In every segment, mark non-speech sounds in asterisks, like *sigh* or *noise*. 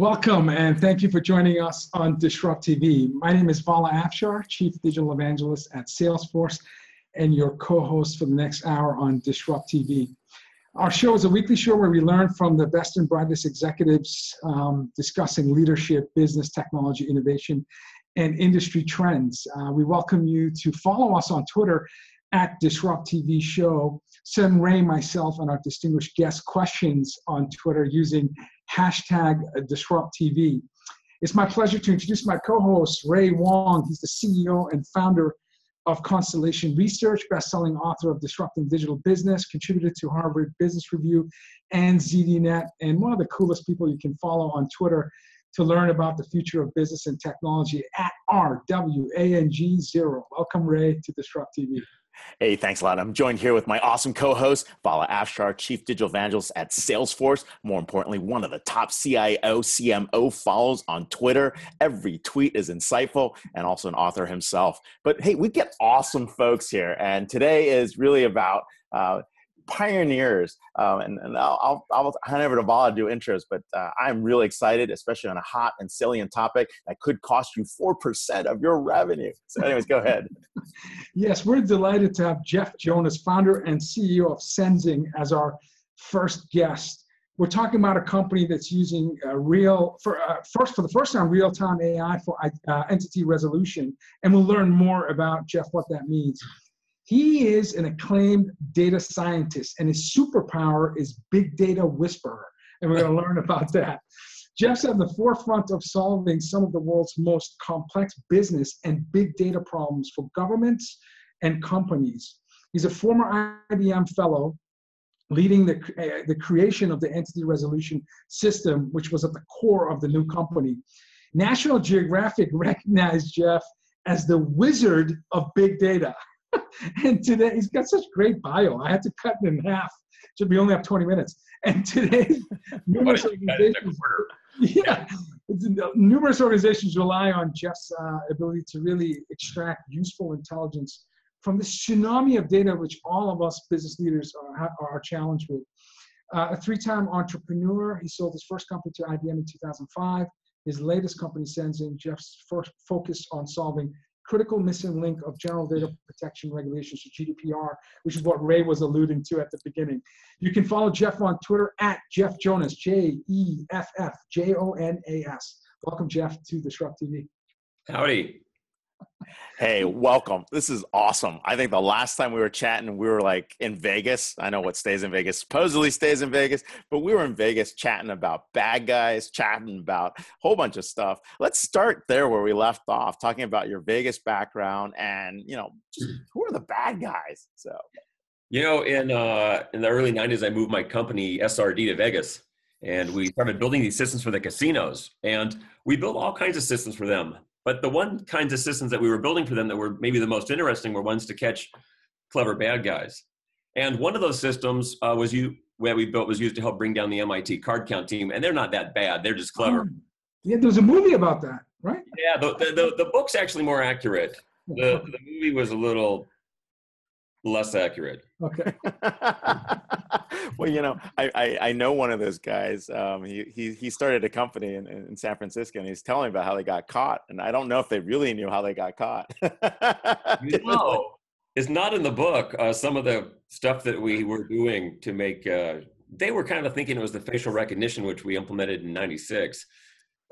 Welcome and thank you for joining us on Disrupt TV. My name is Vala Afshar, Chief Digital Evangelist at Salesforce, and your co host for the next hour on Disrupt TV. Our show is a weekly show where we learn from the best and brightest executives um, discussing leadership, business, technology, innovation, and industry trends. Uh, we welcome you to follow us on Twitter at Disrupt TV Show. Send Ray, myself, and our distinguished guest questions on Twitter using hashtag Disrupt TV. It's my pleasure to introduce my co-host, Ray Wang. He's the CEO and founder of Constellation Research, best-selling author of Disrupting Digital Business, contributed to Harvard Business Review and ZDNet, and one of the coolest people you can follow on Twitter to learn about the future of business and technology at RWANG0. Welcome, Ray, to Disrupt TV. Hey, thanks a lot. I'm joined here with my awesome co-host, Vala Afshar, Chief Digital Evangelist at Salesforce. More importantly, one of the top CIO, CMO follows on Twitter. Every tweet is insightful and also an author himself. But hey, we get awesome folks here. And today is really about uh, pioneers. Um, and, and I'll, I'll, I'll, hand over to Vala to do intros, but uh, I'm really excited, especially on a hot and salient topic that could cost you 4% of your revenue. So, anyways, go ahead. *laughs* yes, we're delighted to have Jeff Jonas, founder and CEO of Senzing, as our first guest. We're talking about a company that's using uh, real, for, uh, first for the first time, real-time AI for uh, entity resolution, and we'll learn more about Jeff what that means. He is an acclaimed data scientist, and his superpower is big data whisperer. And we're going to learn about that. Jeff's at the forefront of solving some of the world's most complex business and big data problems for governments and companies. He's a former IBM fellow leading the, uh, the creation of the entity resolution system, which was at the core of the new company. National Geographic *laughs* recognized Jeff as the wizard of big data. *laughs* and today he's got such great bio. I had to cut it in half. Should be only have 20 minutes. And *laughs* today, numerous organizations, *laughs* yeah, numerous organizations rely on Jeff's uh, ability to really extract useful intelligence from this tsunami of data, which all of us business leaders are, are challenged with. Uh, a three-time entrepreneur, he sold his first company to IBM in 2005. His latest company, Senzing, Jeff's first focused on solving critical missing link of general data protection regulations to GDPR, which is what Ray was alluding to at the beginning. You can follow Jeff on Twitter at Jeff Jonas, J E F F J O N A S. Welcome, Jeff, to Disrupt TV. Howdy. Hey, welcome. This is awesome. I think the last time we were chatting, we were like in Vegas. I know what stays in Vegas supposedly stays in Vegas, but we were in Vegas chatting about bad guys, chatting about a whole bunch of stuff. Let's start there where we left off, talking about your Vegas background and, you know, just who are the bad guys? So, you know, in uh, in the early '90s, I moved my company SRD to Vegas, and we started building these systems for the casinos, and we built all kinds of systems for them but the one kinds of systems that we were building for them that were maybe the most interesting were ones to catch clever bad guys. And one of those systems uh, was you where we built was used to help bring down the MIT card count team, and they're not that bad. They're just clever. Oh, yeah, there's a movie about that, right? Yeah, the the, the, the book's actually more accurate. The the movie was a little less accurate. Okay. *laughs* *laughs* well, you know, I, I, I, know one of those guys. Um, he, he, he started a company in, in San Francisco and he's telling me about how they got caught. And I don't know if they really knew how they got caught. *laughs* no, it's not in the book. Uh, some of the stuff that we were doing to make, uh, they were kind of thinking it was the facial recognition, which we implemented in 96.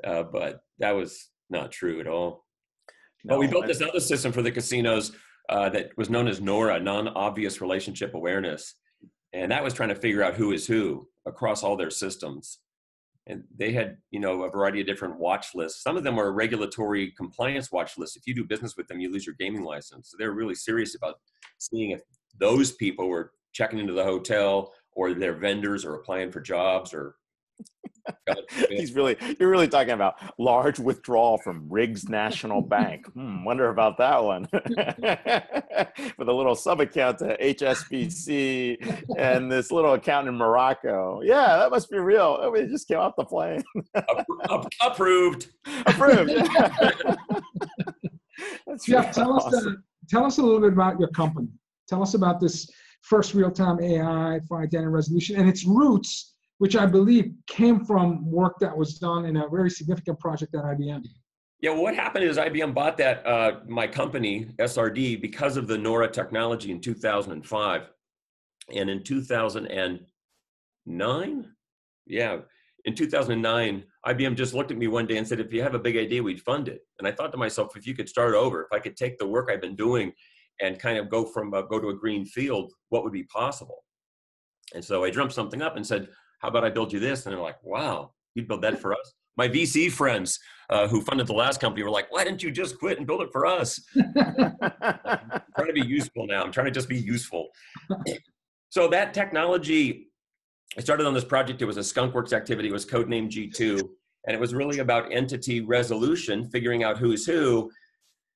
Uh, but that was not true at all. No, but we built this other system for the casinos uh, that was known as NORA, non-obvious relationship awareness, and that was trying to figure out who is who across all their systems. And they had, you know, a variety of different watch lists. Some of them were regulatory compliance watch lists. If you do business with them, you lose your gaming license. So they're really serious about seeing if those people were checking into the hotel or their vendors or applying for jobs or *laughs* He's really, you're really talking about large withdrawal from Riggs National Bank. *laughs* Hmm, wonder about that one. *laughs* With a little sub account to HSBC and this little account in Morocco. Yeah, that must be real. Oh, it just came off the plane. Approved. Approved. Jeff, tell awesome. us, uh, tell us a little bit about your company. Tell us about this first real-time AI for identity resolution and its roots which I believe came from work that was done in a very significant project at IBM. Yeah, what happened is IBM bought that uh, my company SRD because of the NORA technology in 2005, and in 2009, yeah, in 2009, IBM just looked at me one day and said, "If you have a big idea, we'd fund it." And I thought to myself, if you could start over, if I could take the work I've been doing and kind of go from uh, go to a green field, what would be possible? And so I dreamt something up and said, "How about I build you this?" And they're like, "Wow, you'd build that for us?" my VC friends uh, who funded the last company were like, why didn't you just quit and build it for us? *laughs* I'm trying to be useful now. I'm trying to just be useful. so that technology, I started on this project. It was a skunkworks activity. It was codenamed G2. And it was really about entity resolution, figuring out who's who,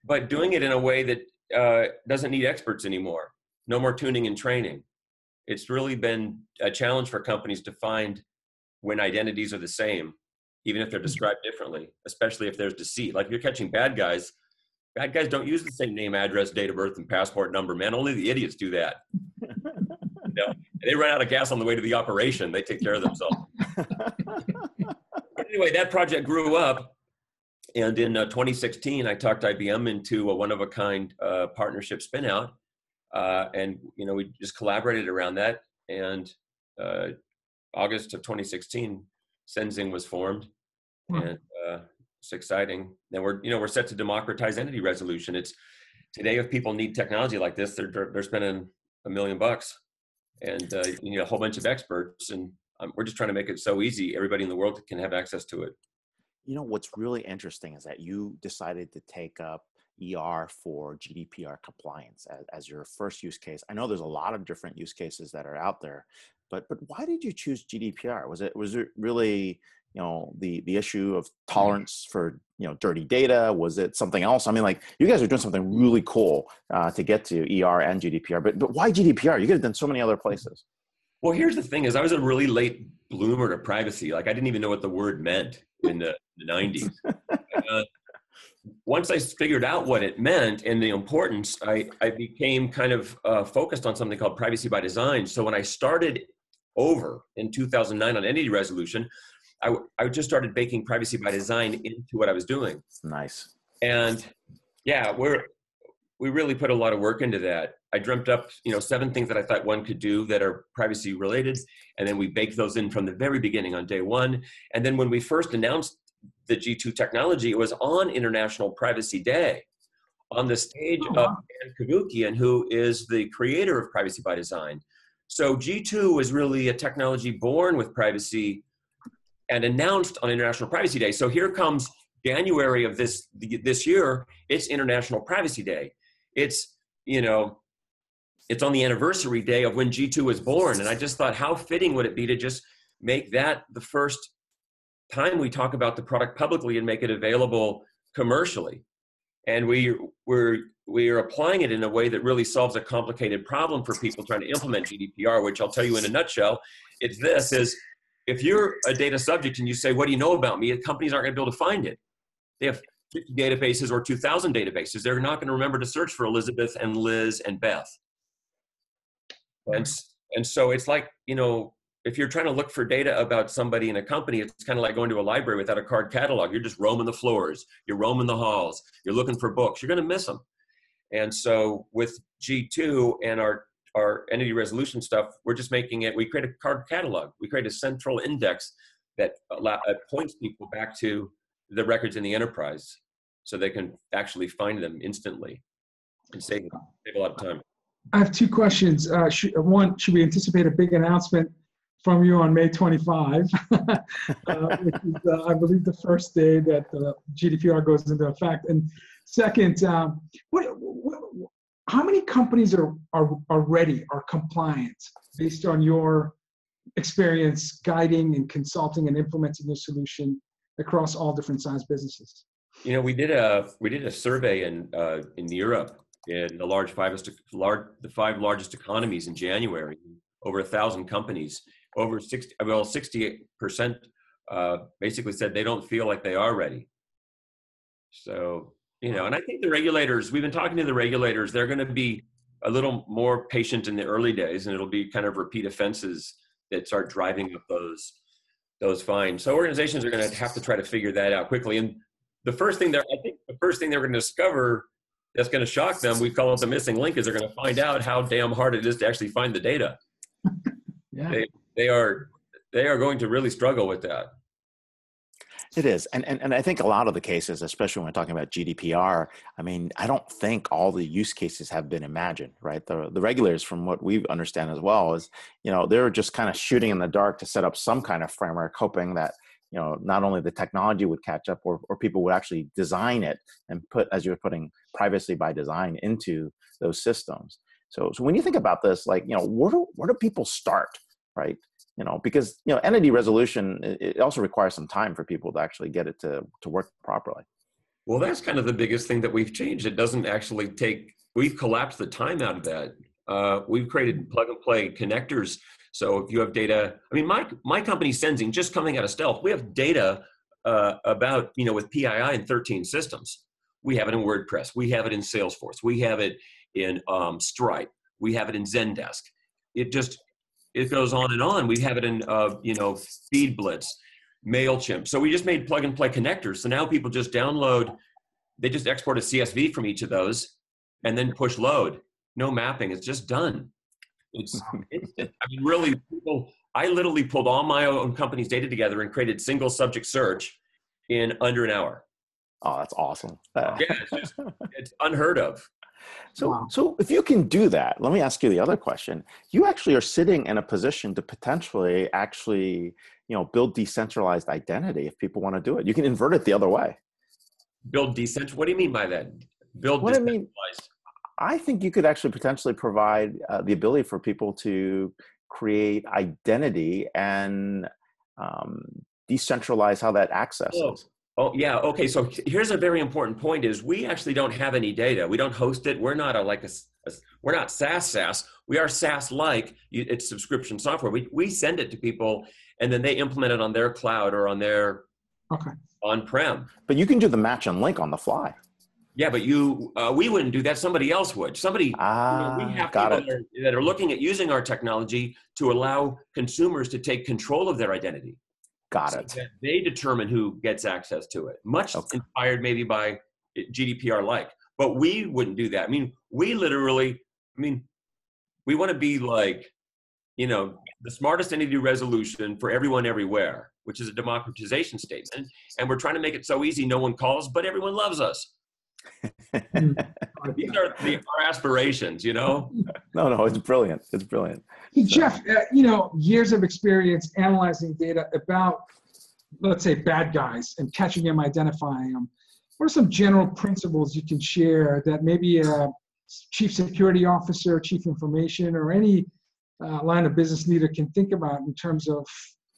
but doing it in a way that uh, doesn't need experts anymore. No more tuning and training. It's really been a challenge for companies to find when identities are the same even if they're mm. described differently, especially if there's deceit. Like if you're catching bad guys, bad guys don't use the same name, address, date of birth, and passport number, man. Only the idiots do that. *laughs* you know? They run out of gas on the way to the operation. They take care of themselves. anyway, that project grew up. And in uh, 2016, I talked IBM into a one-of-a-kind uh, partnership spinout. Uh, and, you know, we just collaborated around that. And uh, August of 2016, Senzing was formed, hmm. and uh, it's exciting. And we're you know we're set to democratize entity resolution. It's today if people need technology like this, they're they're spending a million bucks, and uh, you need a whole bunch of experts, and um, we're just trying to make it so easy everybody in the world can have access to it. You know what's really interesting is that you decided to take up ER for GDPR compliance as, as, your first use case. I know there's a lot of different use cases that are out there, but but why did you choose GDPR? Was it was it really you know the the issue of mm-hmm. tolerance for you know dirty data? Was it something else? I mean, like you guys are doing something really cool uh, to get to ER and GDPR, but but why GDPR? You could have done so many other places. Well, here's the thing: is I was a really late bloomer to privacy. Like I didn't even know what the word meant in the, the 90s. *laughs* once I figured out what it meant and the importance, I, I became kind of uh, focused on something called privacy by design. So when I started over in 2009 on entity resolution, I, I just started baking privacy by design into what I was doing. Nice. And yeah, we're we really put a lot of work into that. I dreamt up, you know, seven things that I thought one could do that are privacy related, and then we baked those in from the very beginning on day one. And then when we first announced the G2 technology, it was on International Privacy Day on the stage oh, wow. of Ann Cavoukian, who is the creator of Privacy by Design. So G2 was really a technology born with privacy and announced on International Privacy Day. So here comes January of this this year. It's International Privacy Day. It's you know, it's on the anniversary day of when G2 was born, and I just thought, how fitting would it be to just make that the first time we talk about the product publicly and make it available commercially. And we we're we are applying it in a way that really solves a complicated problem for people trying to implement GDPR, which I'll tell you in a nutshell. It's this is if you're a data subject and you say, what do you know about me? Companies aren't going to be able to find it. They have 50 databases or 2,000 databases. They're not going to remember to search for Elizabeth and Liz and Beth. And, and so it's like, you know, if you're trying to look for data about somebody in a company, it's kind of like going to a library without a card catalog. You're just roaming the floors, you're roaming the halls, you're looking for books, you're going to miss them. And so with G2 and our our entity resolution stuff, we're just making it. We create a card catalog. We create a central index that allow, uh, points people back to the records in the enterprise, so they can actually find them instantly and save, save a lot of time. I have two questions. Uh, one, should we anticipate a big announcement from you on May 25, *laughs* uh, which is, uh, I believe, the first day that the GDPR goes into effect. And second, um, what, what, how many companies are, are, are ready, are compliant, based on your experience guiding and consulting and implementing your solution across all different size businesses? You know, we did a we did a survey in uh, in Europe in the large five large the five largest economies in January, over a thousand companies, over 60, well, 68% uh, basically said they don't feel like they are ready. So, you know, and I think the regulators, we've been talking to the regulators, they're going to be a little more patient in the early days and it'll be kind of repeat offenses that start driving up those those fines. So organizations are going to have to try to figure that out quickly. And the first thing they're I think the first thing they're going to discover that's going to shock them. We call it the missing link. Is they're going to find out how damn hard it is to actually find the data. *laughs* yeah. They they are they are going to really struggle with that. It is. And, and, and I think a lot of the cases, especially when we're talking about GDPR, I mean, I don't think all the use cases have been imagined, right? The, the regulators, from what we understand as well, is, you know, they're just kind of shooting in the dark to set up some kind of framework, hoping that, you know, not only the technology would catch up or, or people would actually design it and put, as you're putting privacy by design into those systems. So, so when you think about this, like, you know, where do, where do people start, right? you know because you know entity resolution it also requires some time for people to actually get it to to work properly. Well that's kind of the biggest thing that we've changed. It doesn't actually take we've collapsed the time out of that. Uh, we've created plug and play connectors. So if you have data i mean my my company Senzing just coming out of stealth we have data uh, about you know with pii in 13 systems. We have it in wordpress. We have it in salesforce. We have it in um, stripe. We have it in zendesk. It just it goes on and on. We have it in, uh, you know, FeedBlitz, MailChimp. So we just made plug and play connectors. So now people just download, they just export a CSV from each of those and then push load. No mapping. It's just done. It's instant. I mean, really, people, I literally pulled all my own company's data together and created single subject search in under an hour. Oh, that's awesome. yeah, it's, just, it's unheard of. So, wow. so if you can do that, let me ask you the other question. You actually are sitting in a position to potentially actually, you know, build decentralized identity if people want to do it. You can invert it the other way. Build decentralized. What do you mean by that? Build what I mean, I think you could actually potentially provide uh, the ability for people to create identity and um, decentralize how that access oh, is. Oh yeah, okay. So here's a very important point: is we actually don't have any data. We don't host it. We're not a like a, a we're not SaaS SaaS. We are SaaS like. It's subscription software. We we send it to people, and then they implement it on their cloud or on their okay on prem. But you can do the match and link on the fly. Yeah, but you uh, we wouldn't do that. Somebody else would. Somebody ah, you know, we have got people that are, that are looking at using our technology to allow consumers to take control of their identity. Got so it. they determine who gets access to it. Much okay. inspired maybe by GDPR like, but we wouldn't do that. I mean, we literally, I mean, we want to be like, you know, the smartest entity resolution for everyone everywhere, which is a democratization statement. And we're trying to make it so easy no one calls, but everyone loves us. *laughs* *laughs* These are the, our aspirations, you know? *laughs* No, no, it's brilliant. It's brilliant. Hey, Jeff, uh, you know, years of experience analyzing data about, let's say, bad guys and catching them, identifying them. What are some general principles you can share that maybe a chief security officer, chief information, or any uh, line of business leader can think about in terms of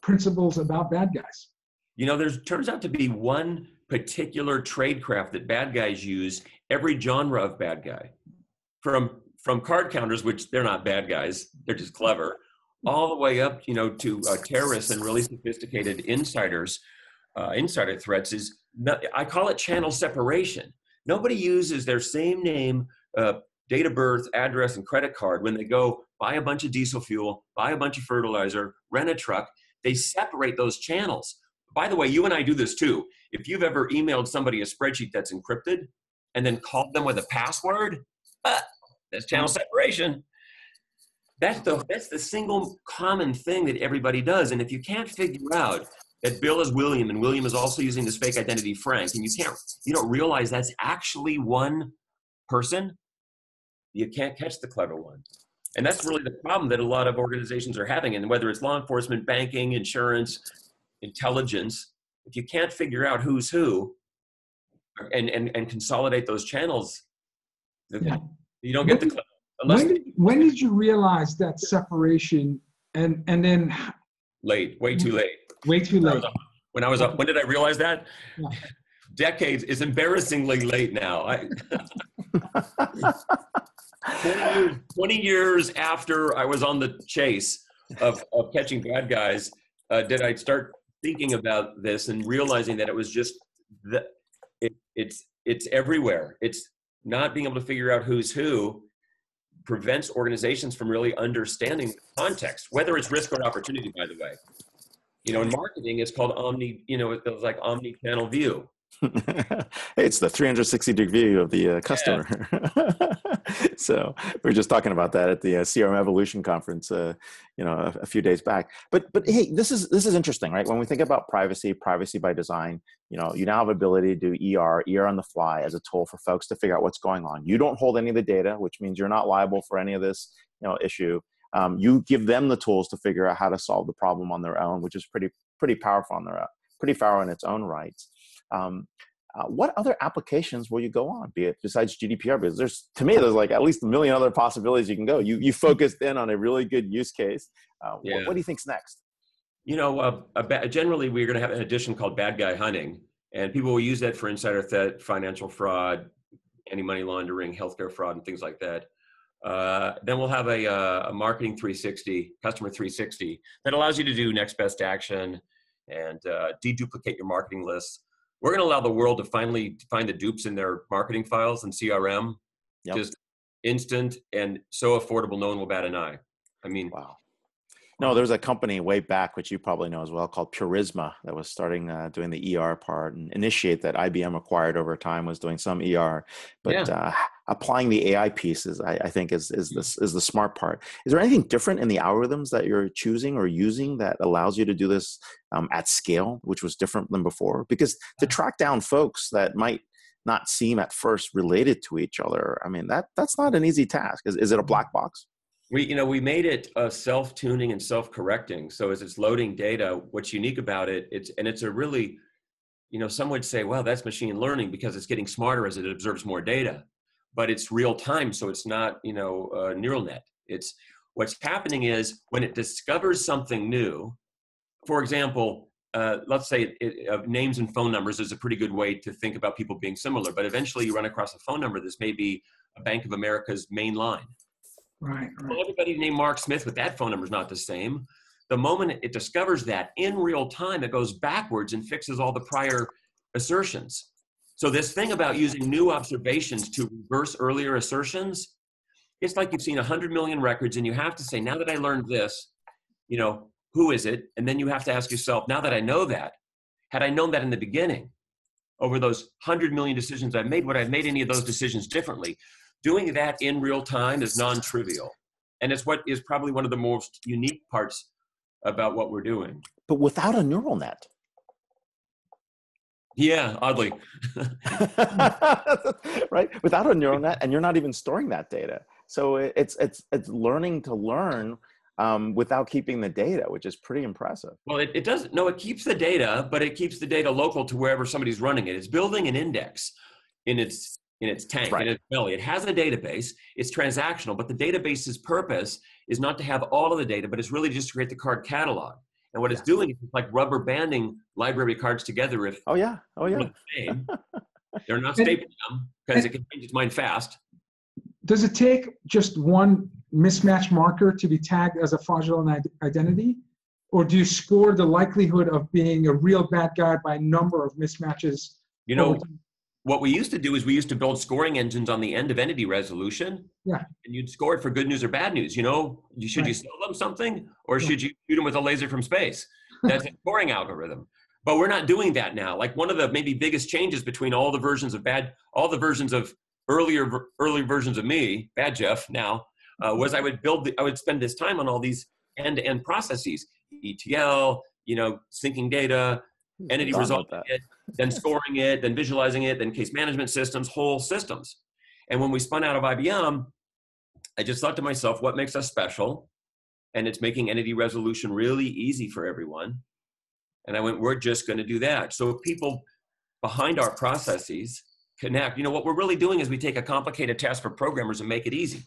principles about bad guys? You know, there's turns out to be one particular tradecraft that bad guys use every genre of bad guy. From from card counters which they're not bad guys they're just clever all the way up you know to uh, terrorists and really sophisticated insiders uh, insider threats is i call it channel separation. Nobody uses their same name uh, date of birth address and credit card when they go buy a bunch of diesel fuel buy a bunch of fertilizer rent a truck. They separate those channels by the way, you and I do this too. If you've ever emailed somebody a spreadsheet that's encrypted and then called them with a password, uh, that's channel separation. That's the that's the single common thing that everybody does. And if you can't figure out that Bill is William and William is also using this fake identity Frank, and you can't you don't realize that's actually one person, you can't catch the clever one. And that's really the problem that a lot of organizations are having. And whether it's law enforcement, banking, insurance, intelligence, if you can't figure out who's who and, and, and consolidate those channels, yeah. you don't get the unless when did, when did you realize that separation and and then late, way too late. Way too late. When I was up, when did I realize that? Yeah. *laughs* Decades is embarrassingly late now. I, *laughs* 20, years, 20 years after I was on the chase of, of catching bad guys, uh, did I start thinking about this and realizing that it was just that it, it's it's everywhere. It's not being able to figure out who's who. prevents organizations from really understanding the context, whether it's risk or opportunity, by the way. You know, in marketing, it's called omni, you know, it's like omni-channel view. *laughs* hey, it's the 360 degree view of the uh, customer. Yeah. *laughs* *laughs* so we were just talking about that at the uh, CRM Evolution conference, uh, you know, a, a, few days back. But but hey, this is this is interesting, right? When we think about privacy, privacy by design, you know, you now have ability to do ER, ER on the fly as a tool for folks to figure out what's going on. You don't hold any of the data, which means you're not liable for any of this, you know, issue. Um, you give them the tools to figure out how to solve the problem on their own, which is pretty pretty powerful on their own, pretty powerful in its own right. Um, uh, what other applications will you go on, be it besides GDPR? Because there's, to me, there's like at least a million other possibilities you can go. You you focused in on a really good use case. Uh, yeah. what, what, do you think's next? You know, uh, generally we're going to have an edition called Bad Guy Hunting, and people will use that for insider theft, financial fraud, anti-money laundering, healthcare fraud, and things like that. Uh, then we'll have a, uh, a, marketing 360, customer 360 that allows you to do next best action and uh, deduplicate your marketing lists we're going to allow the world to finally find the dupes in their marketing files and CRM. Yep. Just instant and so affordable, no one will bat an eye. I mean, wow. No, there's a company way back, which you probably know as well, called Purisma, that was starting uh, doing the ER part and Initiate that IBM acquired over time was doing some ER. But yeah. uh, applying the AI pieces, I, I, think, is is this is the smart part. Is there anything different in the algorithms that you're choosing or using that allows you to do this um, at scale, which was different than before? Because to track down folks that might not seem at first related to each other, I mean that that's not an easy task. Is, is it a black box? We, you know, we made it uh, self-tuning and self-correcting. So as it's loading data, what's unique about it, it's and it's a really, you know, some would say, well, that's machine learning because it's getting smarter as it observes more data, but it's real time, so it's not, you know, a neural net. It's what's happening is when it discovers something new. For example, uh, let's say it, uh, names and phone numbers is a pretty good way to think about people being similar. But eventually, you run across a phone number. This may be a Bank of America's main line Right, right. Well, everybody named Mark Smith with that phone number is not the same. The moment it discovers that in real time, it goes backwards and fixes all the prior assertions. So this thing about using new observations to reverse earlier assertions, it's like you've seen 100 million records and you have to say, now that I learned this, you know, who is it? And then you have to ask yourself, now that I know that, had I known that in the beginning, over those 100 million decisions I've made, would I have made any of those decisions differently? doing that in real time is non-trivial and it's what is probably one of the most unique parts about what we're doing but without a neural net yeah oddly *laughs* right without a neural net and you're not even storing that data so it's it's it's learning to learn um, without keeping the data, which is pretty impressive. Well, it, it doesn't. No, it keeps the data, but it keeps the data local to wherever somebody's running it. It's building an index in its in its tank, right. in its belly. It has a database. It's transactional, but the database's purpose is not to have all of the data, but it's really just to create the card catalog. And what yeah. it's doing is it's like rubber banding library cards together. If oh yeah, oh yeah, the *laughs* they're not stapling them because it can change its mind fast. Does it take just one mismatch marker to be tagged as a fraudulent identity, or do you score the likelihood of being a real bad guy by number of mismatches? You know, what we used to do is we used to build scoring engines on the end of entity resolution. Yeah. And you'd score it for good news or bad news. You know, should right. you sell them something or yeah. should you shoot them with a laser from space? That's a scoring algorithm. But we're not doing that now. Like one of the maybe biggest changes between all the versions of bad, all the versions of earlier early versions of me, bad Jeff now, uh, was I would build, the, I would spend this time on all these end-to-end processes, ETL, you know, syncing data, entity resolving it, then scoring it, then visualizing it, then case management systems, whole systems. And when we spun out of IBM, I just thought to myself, what makes us special? And it's making entity resolution really easy for everyone. And I went, we're just going to do that. So people behind our processes connect. You know, what we're really doing is we take a complicated task for programmers and make it easy.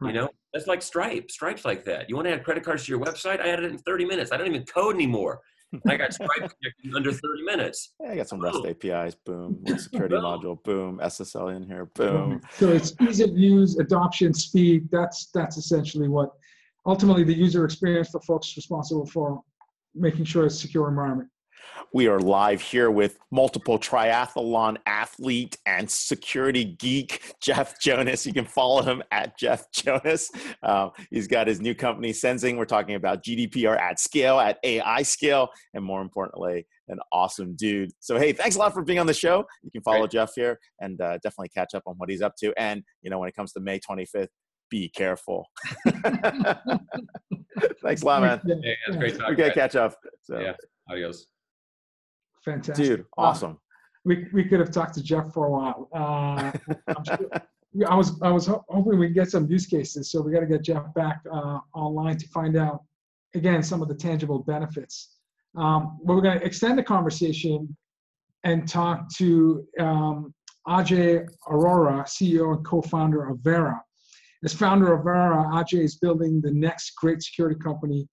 You know, that's like Stripe. Stripe's like that. You want to add credit cards to your website? I added it in 30 minutes. I don't even code anymore. I got Stripe connected under 30 minutes. Yeah, I got some REST oh. APIs. Boom. *laughs* Security boom. module. Boom. SSL in here. Boom. So it's ease of use, adoption, speed. That's that's essentially what ultimately the user experience for folks responsible for making sure it's a secure environment. We are live here with multiple triathlon athlete and security geek, Jeff Jonas. You can follow him at Jeff Jonas. Um, he's got his new company, Senzing. We're talking about GDPR at scale, at AI scale, and more importantly, an awesome dude. So, hey, thanks a lot for being on the show. You can follow Great. Jeff here and uh, definitely catch up on what he's up to. And, you know, when it comes to May 25th, be careful. *laughs* *laughs* thanks a lot, man. Yeah, it's great talking. We got to catch up. So. Yeah, adios. Fantastic. Dude, awesome. Uh, we, we could have talked to Jeff for a while. Uh, sure, I was I was ho- hoping we can get some use cases, so we got to get Jeff back uh, online to find out again some of the tangible benefits. Um, but we're going to extend the conversation and talk to um, Ajay Arora, CEO and co-founder of Vera. As founder of Vera, Ajay is building the next great security company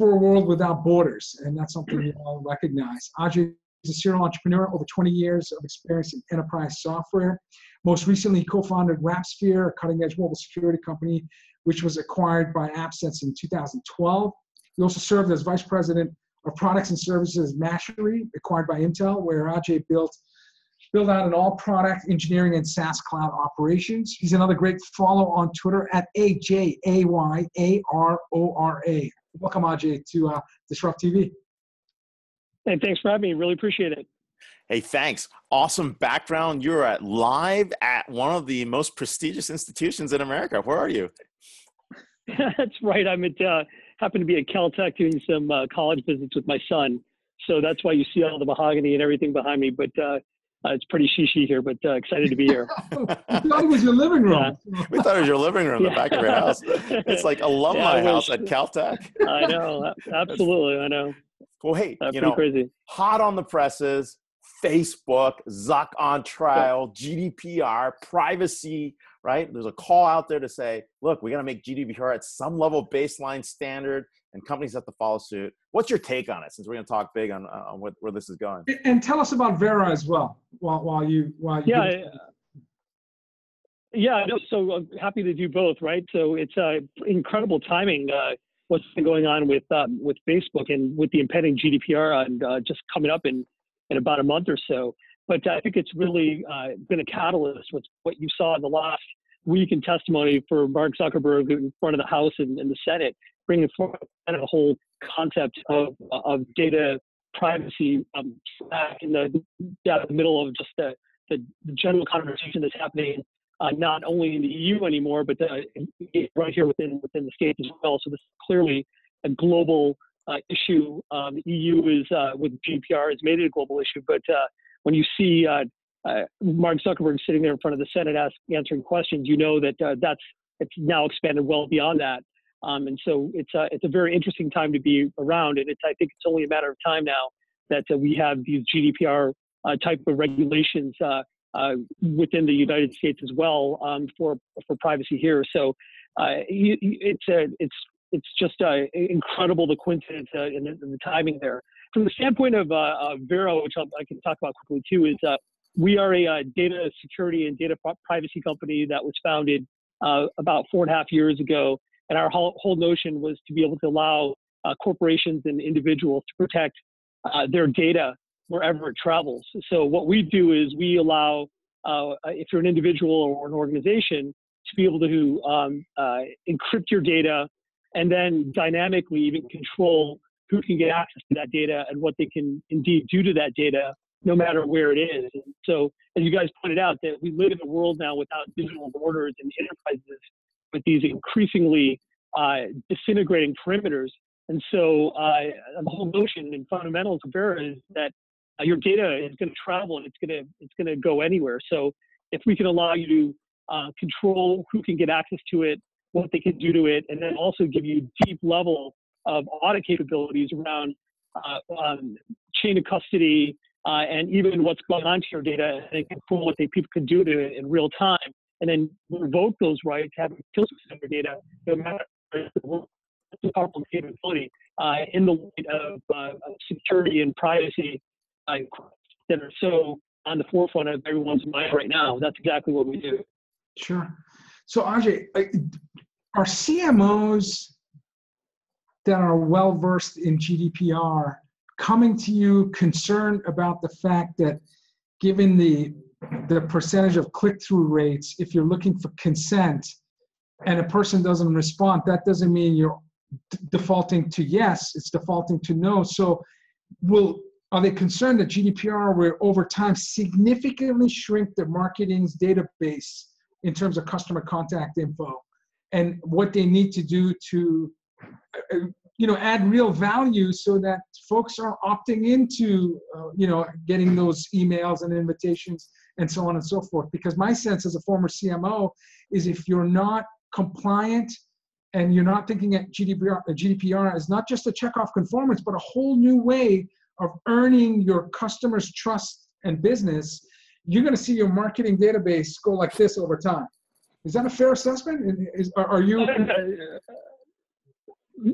for a world without borders, and that's something we all recognize. Ajay is a serial entrepreneur, over 20 years of experience in enterprise software. Most recently, co-founded WrapSphere, a cutting-edge mobile security company, which was acquired by AppSense in 2012. He also served as vice president of products and services Mashery, acquired by Intel, where Ajay built build out an all product engineering and SaaS cloud operations. He's another great follow on Twitter at A-J-A-Y-A-R-O-R-A. Welcome, Ajay, to uh, Disrupt TV. Hey, thanks for having me. Really appreciate it. Hey, thanks. Awesome background. You're at live at one of the most prestigious institutions in America. Where are you? *laughs* that's right. I'm at uh, happen to be at Caltech doing some uh, college visits with my son. So that's why you see all the mahogany and everything behind me. But uh, uh, it's pretty shishi here, but uh, excited to be here. *laughs* we thought it was your living room. Yeah. we thought it was your living room, the back of your house. It's like alumni yeah, house at Caltech. *laughs* I know, *laughs* absolutely, I know. Well, hey, That's you know, crazy. hot on the presses. Facebook, Zuck on trial, GDPR, privacy, right? There's a call out there to say, look, we got to make GDPR at some level baseline standard and companies have to follow suit. What's your take on it? Since we're going to talk big on, uh, on what, where this is going. And tell us about Vera as well. While while you while you yeah. Yeah, no, so I'm happy to do both, right? So it's uh, incredible timing. Uh, what's been going on with um, with Facebook and with the impending GDPR and uh, just coming up in in about a month or so. But I think it's really uh, been a catalyst. What's what you saw in the last week in testimony for Mark Zuckerberg in front of the House and, and the Senate bringing forward the whole concept of, of data privacy um, back in the, down the middle of just the, the, the general conversation that's happening uh, not only in the EU anymore, but uh, right here within within the states as well. So this is clearly a global uh, issue. Um, the EU is uh, with GDPR has made it a global issue, but uh, when you see uh, Mark Zuckerberg sitting there in front of the Senate ask, answering questions, you know that that's it's now expanded well beyond that. Um, and so it's a, it's a very interesting time to be around. And it's, I think it's only a matter of time now that uh, we have these GDPR uh, type of regulations uh, uh, within the United States as well um, for, for privacy here. So uh, it's, it's, it's just incredible the coincidence and the, the, timing there. From the standpoint of Vera, which I'll, i can talk about quickly too, is we are a data security and data privacy company that was founded about four and a half years ago and our whole, whole notion was to be able to allow uh, corporations and individuals to protect uh, their data wherever it travels. So what we do is we allow, uh, if you're an individual or an organization, to be able to um, uh, encrypt your data and then dynamically even control who can get access to that data and what they can indeed do to that data, no matter where it is. And so, as you guys pointed out, that we live in a world now without digital borders and enterprises with these increasingly uh, disintegrating perimeters. And so uh, the whole notion and fundamentals of Vera is that uh, your data is going to travel and it's going to it's going to go anywhere. So if we can allow you to uh, control who can get access to it, what they can do to it, and then also give you deep level of audit capabilities around uh, um, chain of custody uh, and even what's going on to your data and control what they, people can do to it in real time and then revoke those rights, have kill your data, no matter the powerful capability uh, in the light of uh, security and privacy uh, that are so on the forefront of everyone's mind right now. That's exactly what we do. Sure. So Ajay, are CMOs that are well versed in GDPR coming to you concerned about the fact that given the the percentage of click-through rates, if you're looking for consent and a person doesn't respond, that doesn't mean you're d- defaulting to yes, it's defaulting to no. So will are they concerned that GDPR will over time significantly shrink the marketing's database in terms of customer contact info and what they need to do to uh, you know add real value so that folks are opting into uh, you know getting those emails and invitations and so on and so forth because my sense as a former cmo is if you're not compliant and you're not thinking at gdpr uh, gdpr as not just a check off conformance but a whole new way of earning your customers trust and business you're going to see your marketing database go like this over time is that a fair assessment is, are, are you *laughs* uh, uh, hmm?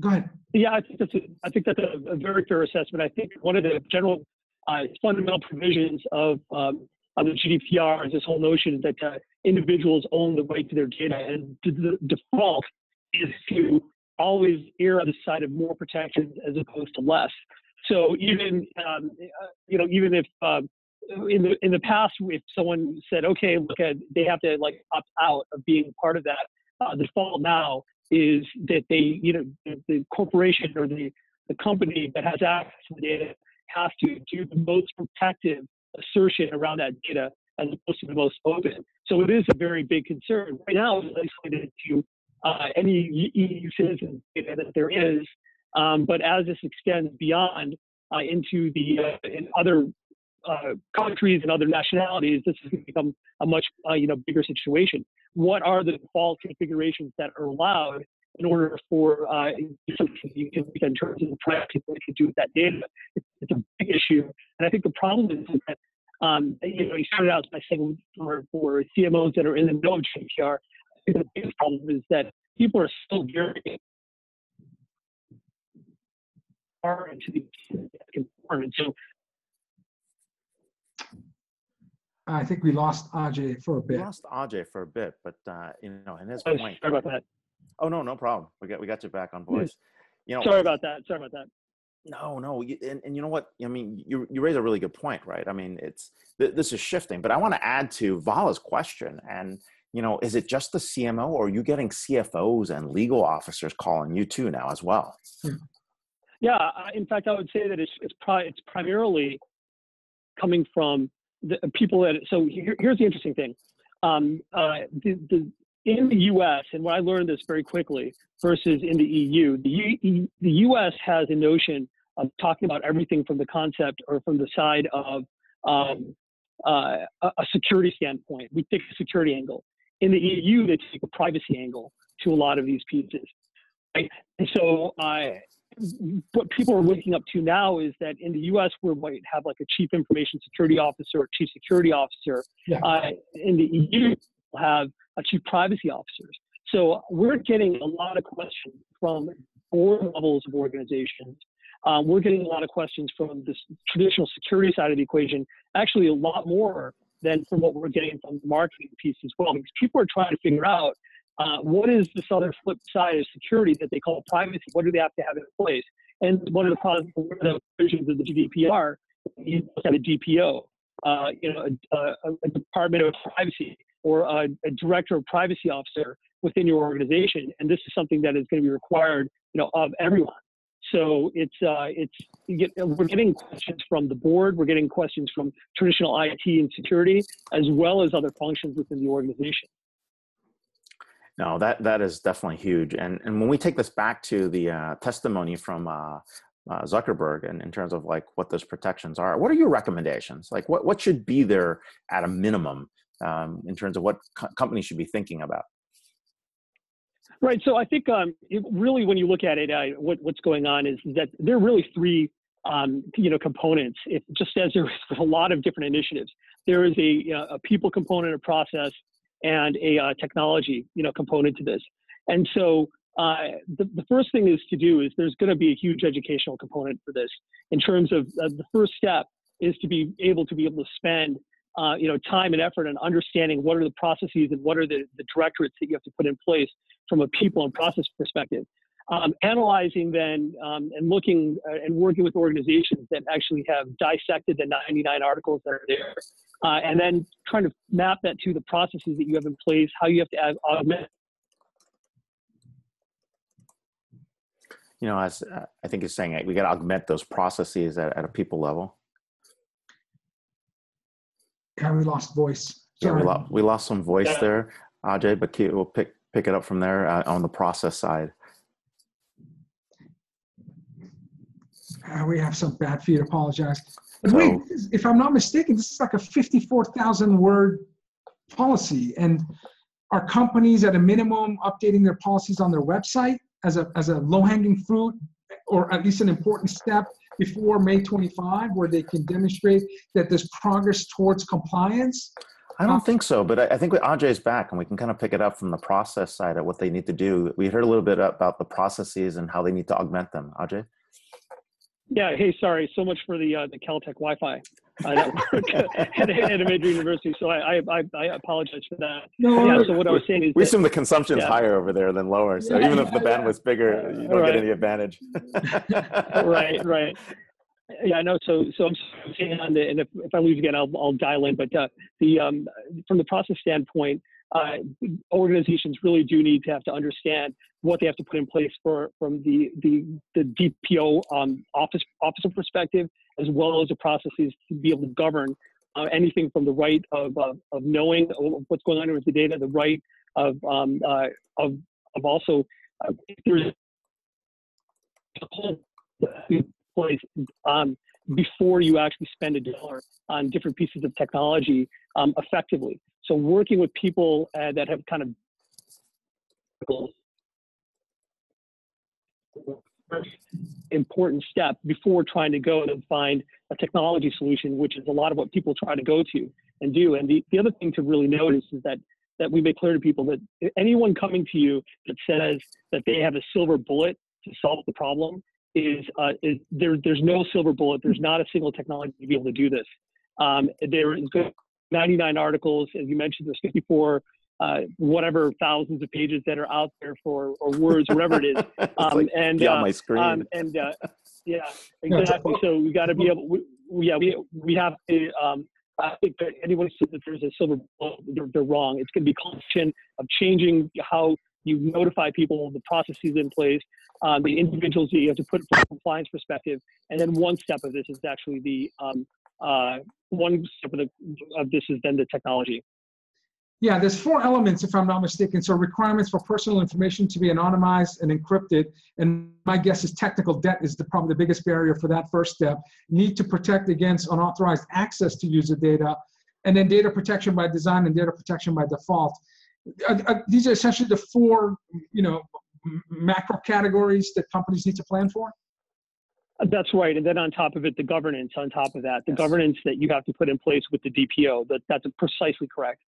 Go ahead. Yeah, I think that's a, I think that's a, a very fair assessment. I think one of the general uh, fundamental provisions of um, of the GDPR is this whole notion that uh, individuals own the right to their data, and the, default is to always err on the side of more protections as opposed to less. So even um, uh, you know even if um, in the in the past if someone said okay look at they have to like opt out of being part of that uh, the default now is that they, you know, the, the corporation or the, the company that has access to the data has to do the most protective assertion around that data as opposed to the most open. So it is a very big concern. Right now, it's isolated to uh, any EU citizen data that there is, um, but as this extends beyond uh, into the uh, in other uh, countries and other nationalities, this is going to become a much uh, you know bigger situation. What are the default configurations that are allowed in order for uh, something you can in terms of the privacy what you can do with that data? It's, it's, a big issue, and I think the problem is, is that um, you know you started out by saying for, for CMOs that are in the know of GDPR, I think the biggest problem is that people are still very far into the and so I think we lost Ajay for a bit. We lost Ajay for a bit, but uh, you know, and his oh, point. Sorry about that. Oh no, no problem. We got we got you back on voice. You know, sorry about that. Sorry about that. No, no, and, and you know what? I mean, you you raise a really good point, right? I mean, it's th- this is shifting, but I want to add to Vala's question, and you know, is it just the CMO, or are you getting CFOs and legal officers calling you too now as well? Yeah, in fact, I would say that it's it's, pri- it's primarily coming from the people that so here, here's the interesting thing um, uh, the, the, in the us and when i learned this very quickly versus in the eu the, U, the us has a notion of talking about everything from the concept or from the side of um, uh, a security standpoint we take a security angle in the eu they take a privacy angle to a lot of these pieces right? and so uh, what people are waking up to now is that in the U.S. we might have like a chief information security officer or chief security officer. Yeah. Uh, in the EU, we'll have a chief privacy officers. So we're getting a lot of questions from board levels of organizations. Um, we're getting a lot of questions from the traditional security side of the equation. Actually, a lot more than from what we're getting from the marketing piece as well, because people are trying to figure out uh, what is this other flip side of security that they call privacy? What do they have to have in place? And one of the, one of the provisions of the GDPR, you have a DPO, uh, you know, a, a, a, Department of Privacy or a, a, Director of Privacy Officer within your organization, and this is something that is going to be required, you know, of everyone. So it's uh, it's get, we're getting questions from the board, we're getting questions from traditional IT and security, as well as other functions within the organization. No, that that is definitely huge. And and when we take this back to the uh, testimony from uh, uh, Zuckerberg, and in terms of like what those protections are, what are your recommendations? Like what what should be there at a minimum um, in terms of what co- companies should be thinking about? Right. So I think um, it, really, when you look at it, uh, what, what's going on is that there are really three, um, you know, components. It, just as there's *laughs* a lot of different initiatives, there is a, a people component, a process, and a uh, technology, you know, component to this. And so uh, the, the first thing is to do is there's going to be a huge educational component for this in terms of uh, the first step is to be able to be able to spend uh, you know time and effort and understanding what are the processes and what are the, the directorates that you have to put in place from a people and process perspective um, analyzing then um, and looking uh, and working with organizations that actually have dissected the 99 articles that are there, uh, and then trying to map that to the processes that you have in place, how you have to add, augment. You know, as uh, I think you're saying, we got to augment those processes at, at a people level. Yeah, we lost voice. Yeah, we, Sorry. lo- we lost some voice Yeah. there, Ajay, but keep, we'll pick pick it up from there uh, on the process side. Uh, we have some bad feed. Apologize. So- wait, if I'm not mistaken, this is like a 54,000 word policy, and are companies at a minimum updating their policies on their website as a as a low hanging fruit, or at least an important step before May 25, where they can demonstrate that there's progress towards compliance? I don't think so, but I, I think with Ajay's back, and we can kind of pick it up from the process side of what they need to do. We heard a little bit about the processes and how they need to augment them. Ajay, Yeah. Hey, sorry. So much for the uh, the Caltech Wi-Fi uh, network at, at a major university. So I, I I I apologize for that. No, Yeah. So what I was saying is we that, assume the consumption's Yeah. higher over there than lower, so Yeah, even if the yeah, yeah. bandwidth's bigger, you don't Right. get any advantage. *laughs* right, right. Yeah, I know. So, so I'm saying on the, and if, if I lose again, I'll, I'll dial in. But uh, the um, from the process standpoint, uh, organizations really do need to have to understand what they have to put in place for from the the the DPO um, office officer perspective, as well as the processes to be able to govern uh, anything from the right of uh, of knowing what's going on with the data, the right of um, uh, of of also uh, there's a whole place um, before you actually spend a dollar on different pieces of technology um, effectively. So working with people uh, that have kind of important step before trying to go and find a technology solution, which is a lot of what people try to go to and do. And the, the other thing to really notice is that that we make clear to people that anyone coming to you that says that they have a silver bullet to solve the problem is, uh, is there, there's no silver bullet. There's not a single technology to be able to do this. Um, there is 99 articles, as you mentioned, there's 54, uh, whatever thousands of pages that are out there for, or words, whatever it is. *laughs* Um, like, and, be on uh, my screen. um, and uh, yeah, *laughs* Yeah, exactly. So we got to be able. We, we- yeah, we we have to. Um, I think that anyone says that there's a silver bullet, they're, they're wrong. It's going to be a question of changing how you notify people, the processes in place, um, the individuals that you have to put from a compliance perspective, and then one step of this is actually the um, uh, one step of, the, of this is then the technology. Yeah, there's four elements, if I'm not mistaken. So requirements for personal information to be anonymized and encrypted. And my guess is technical debt is the, probably the biggest barrier for that first step. Need to protect against unauthorized access to user data. And then data protection by design and data protection by default. Uh, uh, these are essentially the four, you know, m- macro categories that companies need to plan for. That's right. And then on top of it, the governance on top of that, the Yes. governance that you have to put in place with the DPO. That, that's precisely correct.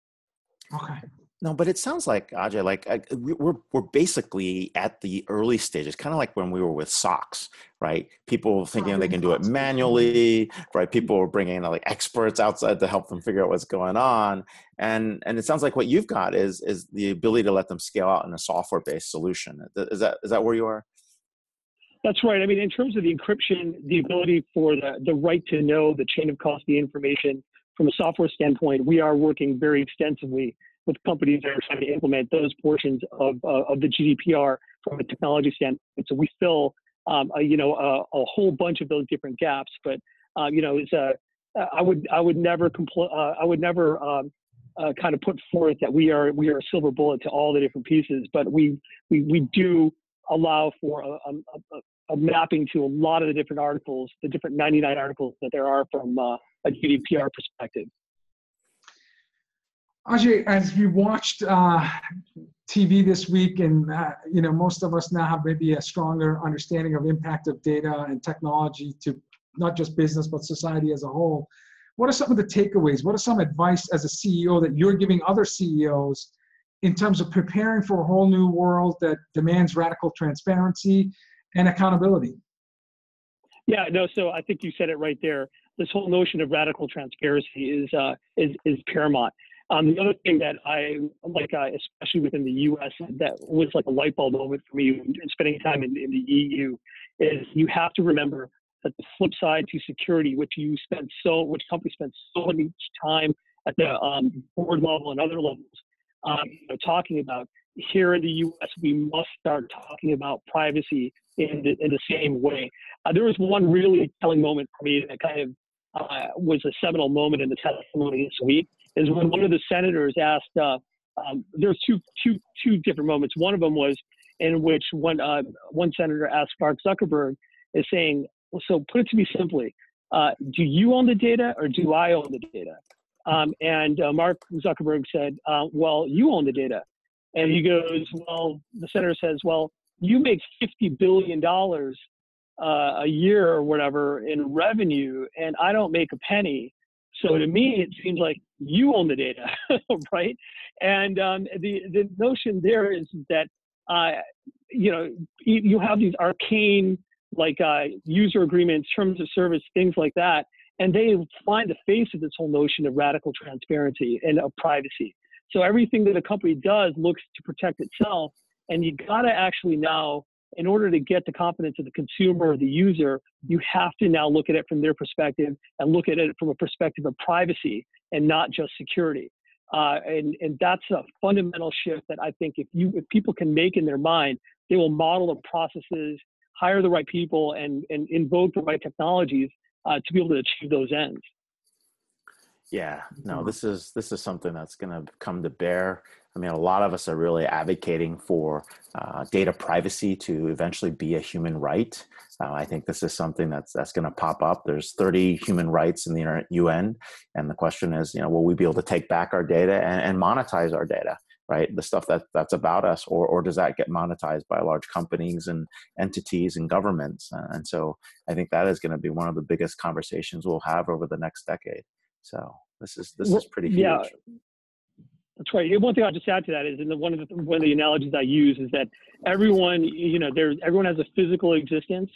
Okay. No, but it sounds like Ajay, like we- we're we're basically at the early stages, kind of like when we were with SOX, right? People thinking they can do it manually, right? People were bringing in like experts outside to help them figure out what's going on, and and it sounds like what you've got is is the ability to let them scale out in a software based solution. Is that is that where you are? That's right. I mean, in terms of the encryption, the ability for the, the right to know the chain of custody information from a software standpoint, we are working very extensively with companies that are trying to implement those portions of, uh, of the GDPR from a technology standpoint. So we fill, um, a, you know, a, a whole bunch of those different gaps. But uh, you know, it's a, I would I would never compl- uh, I would never um, uh, kind of put forth that we are we are a silver bullet to all the different pieces. But we we we do allow for a, a, a mapping to a lot of the different articles, the different 99 articles that there are from uh, a GDPR perspective. Ajay, as you watched uh, TV this week, and uh, you know, most of us now have maybe a stronger understanding of impact of data and technology to not just business but society as a whole. What are some of the takeaways? What are some advice as a CEO that you're giving other CEOs in terms of preparing for a whole new world that demands radical transparency and accountability? Yeah, no. So I think you said it right there. This whole notion of radical transparency is uh, is is paramount. Um, the other thing that I like, uh, especially within the U.S., that was like a light bulb moment for me spending time in, in the EU, is you have to remember that the flip side to security, which you spend so, which companies spend so much time at the um, board level and other levels um, talking about, here in the U.S., we must start talking about privacy in the, in the same way. Uh, there was one really telling moment for me that kind of uh, was a seminal moment in the testimony this week is when one of the senators asked. Uh, um, there's two two two different moments. One of them was in which one uh, one senator asked Mark Zuckerberg, is saying, well, "So put it to me simply, uh, do you own the data or do I own the data?" Um, and uh, Mark Zuckerberg said, uh, "Well, you own the data." And he goes, "Well," the senator says, "Well, you make fifty billion dollars uh, a year or whatever in revenue, and I don't make a penny. So to me, it seems like you own the data, *laughs* right? And um, the the notion there is that uh, you know you have these arcane like uh, user agreements, terms of service, things like that, and they find the face of this whole notion of radical transparency and of privacy. So everything that a company does looks to protect itself, and you got to actually now in order to get the confidence of the consumer or the user, you have to now look at it from their perspective and look at it from a perspective of privacy and not just security. Uh, and, and that's a fundamental shift that I think if you if people can make in their mind, they will model the processes, hire the right people, and, and invoke the right technologies uh, to be able to achieve those ends. Yeah, no, this is this is something that's going to come to bear I mean, a lot of us are really advocating for uh, data privacy to eventually be a human right. Uh, I think this is something that's that's going to pop up. There's 30 human rights in the UN, and the question is, you know, will we be able to take back our data and, and monetize our data? Right, the stuff that that's about us, or or does that get monetized by large companies and entities and governments? And so, I think that is going to be one of the biggest conversations we'll have over the next decade. So this is this is pretty huge. Yeah. That's right. One thing I'll just add to that is, and one of the one of the analogies I use is that everyone, you know, there's everyone has a physical existence,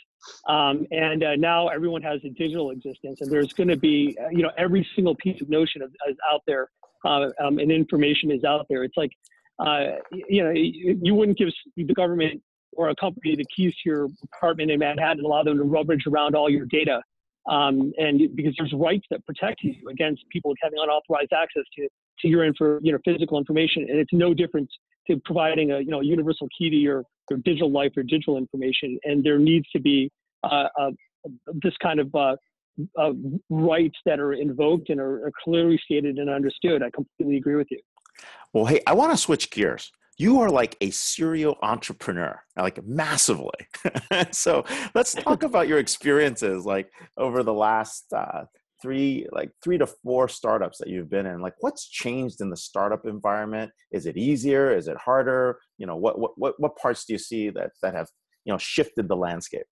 um, and uh, now everyone has a digital existence, and there's going to be, uh, you know, every single piece of notion of, is out there, uh, um, and information is out there. It's like, uh, you know, you wouldn't give the government or a company the keys to your apartment in Manhattan and allow them to rummage around all your data. Um, and because there's rights that protect you against people having unauthorized access to to your info, you know, physical information, and it's no different to providing a you know universal key to your your digital life or digital information. And there needs to be uh, uh, this kind of uh, rights that are invoked and are, are clearly stated and understood. I completely agree with you. Well, hey, I want to switch gears. You are like a serial entrepreneur like massively. *laughs* So let's talk about your experiences like over the last uh, three like three to four startups that you've been in. Like what's changed in the startup environment? Is it easier? Is it harder? You know what what what, what parts do you see that that have you know shifted the landscape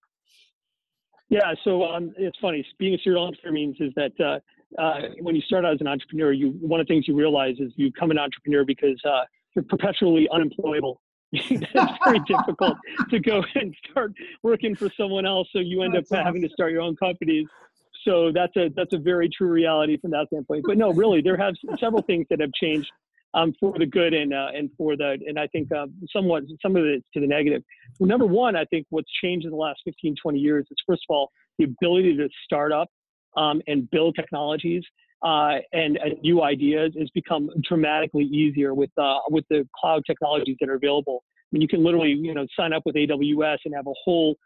yeah so um, it's funny being a serial entrepreneur means is that uh, uh, when you start out as an entrepreneur you one of the things you realize is you become an entrepreneur because uh, you're perpetually unemployable *laughs* it's very *laughs* difficult to go *laughs* and start working for someone else so you end That's up awesome. having to start your own companies so that's a that's a very true reality from that standpoint. But no, really, there have several things that have changed um, for the good and uh, and for the and I think uh, somewhat some of it to the negative. Well, number one, I think what's changed in the last 15, 20 years is first of all the ability to start up um, and build technologies uh, and, and, new ideas has become dramatically easier with uh, with the cloud technologies that are available. I mean, you can literally you know sign up with AWS and have a whole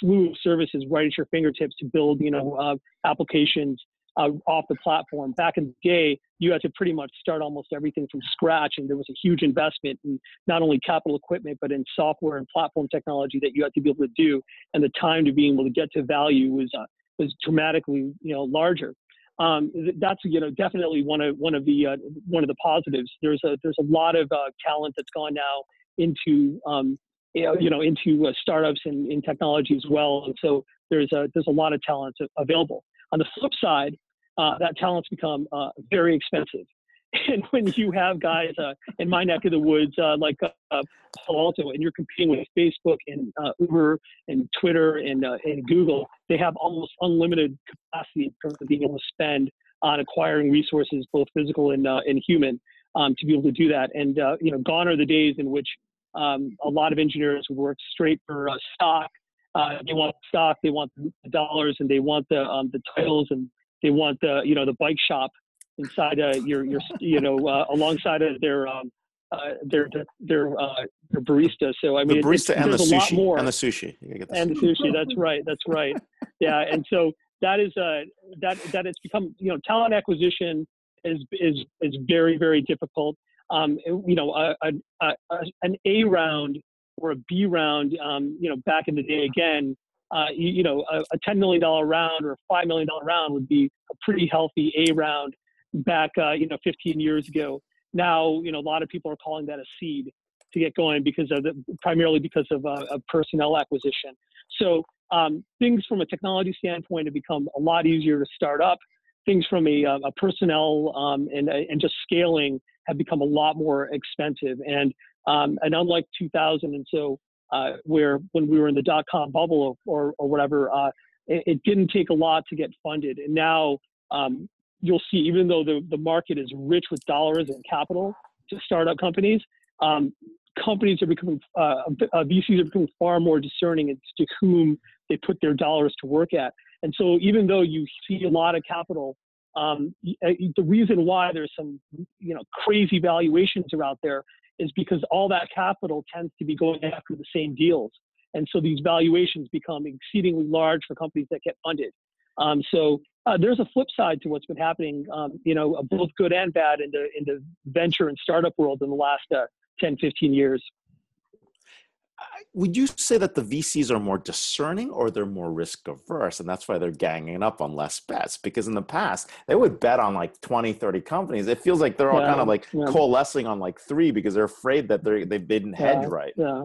slew of services right at your fingertips to build, you know, uh, applications uh, off the platform. Back in the day, you had to pretty much start almost everything from scratch, and there was a huge investment in not only capital equipment but in software and platform technology that you had to be able to do, and the time to being able to get to value was uh, was dramatically, you know, larger. Um, that's you know definitely one of one of the uh, one of the positives. There's a there's a lot of uh, talent that's gone now into um, you know, into uh, startups and in technology as well. And so there's a, there's a lot of talent available. On the flip side, uh, that talent's become uh, very expensive. *laughs* And when you have guys uh, in my neck of the woods, uh, like uh, Palo Alto, and you're competing with Facebook and Uber and Twitter and, and Google, they have almost unlimited capacity in terms of being able to spend on acquiring resources, both physical and, and human. um, to be able to do that. And uh, you know, gone are the days in which um, a lot of engineers work straight for uh, stock. Uh, they want stock, they want the dollars, and they want the um, the titles, and they want the you know the bike shop inside uh, your your you know uh, alongside of their um, uh, their their uh, their barista. So I mean, the barista and the sushi more. and the sushi. The and the sushi. That's right. That's right. Yeah, and so that is uh, that that it's become you know talent acquisition is is is very very difficult. Um, you know, a, a, a, an A round or a B round, um, you know, back in the day again, uh, you, you, know, a, a $10 million round or a $5 million round would be a pretty healthy A round back, uh, you know, 15 years ago. Now, you know, a lot of people are calling that a seed to get going because of the, primarily because of, uh, personnel acquisition. So um, things from a technology standpoint have become a lot easier to start up. Things from a, uh, a personnel um, and, and just scaling have become a lot more expensive. And um, and unlike 2000, and so uh, where when we were in the dot com bubble or, or, or whatever, uh, it, it, didn't take a lot to get funded. And now um, you'll see, even though the, the market is rich with dollars and capital to startup companies, um, companies are becoming, uh, uh VCs are becoming far more discerning as to whom they put their dollars to work at. And so even though you see a lot of capital, um, uh, the reason why there's some, you know, crazy valuations are out there is because all that capital tends to be going after the same deals. And so these valuations become exceedingly large for companies that get funded. Um, so uh, there's a flip side to what's been happening, um, you know, both good and bad in the, in the venture and startup world in the last uh, 10, 15 years would you say that the VCs are more discerning or they're more risk averse and that's why they're ganging up on less bets because in the past they would bet on like 20 30 companies. It feels like they're all yeah, kind of like yeah. coalescing on like three because they're afraid that they're they didn't hedge yeah, right. yeah.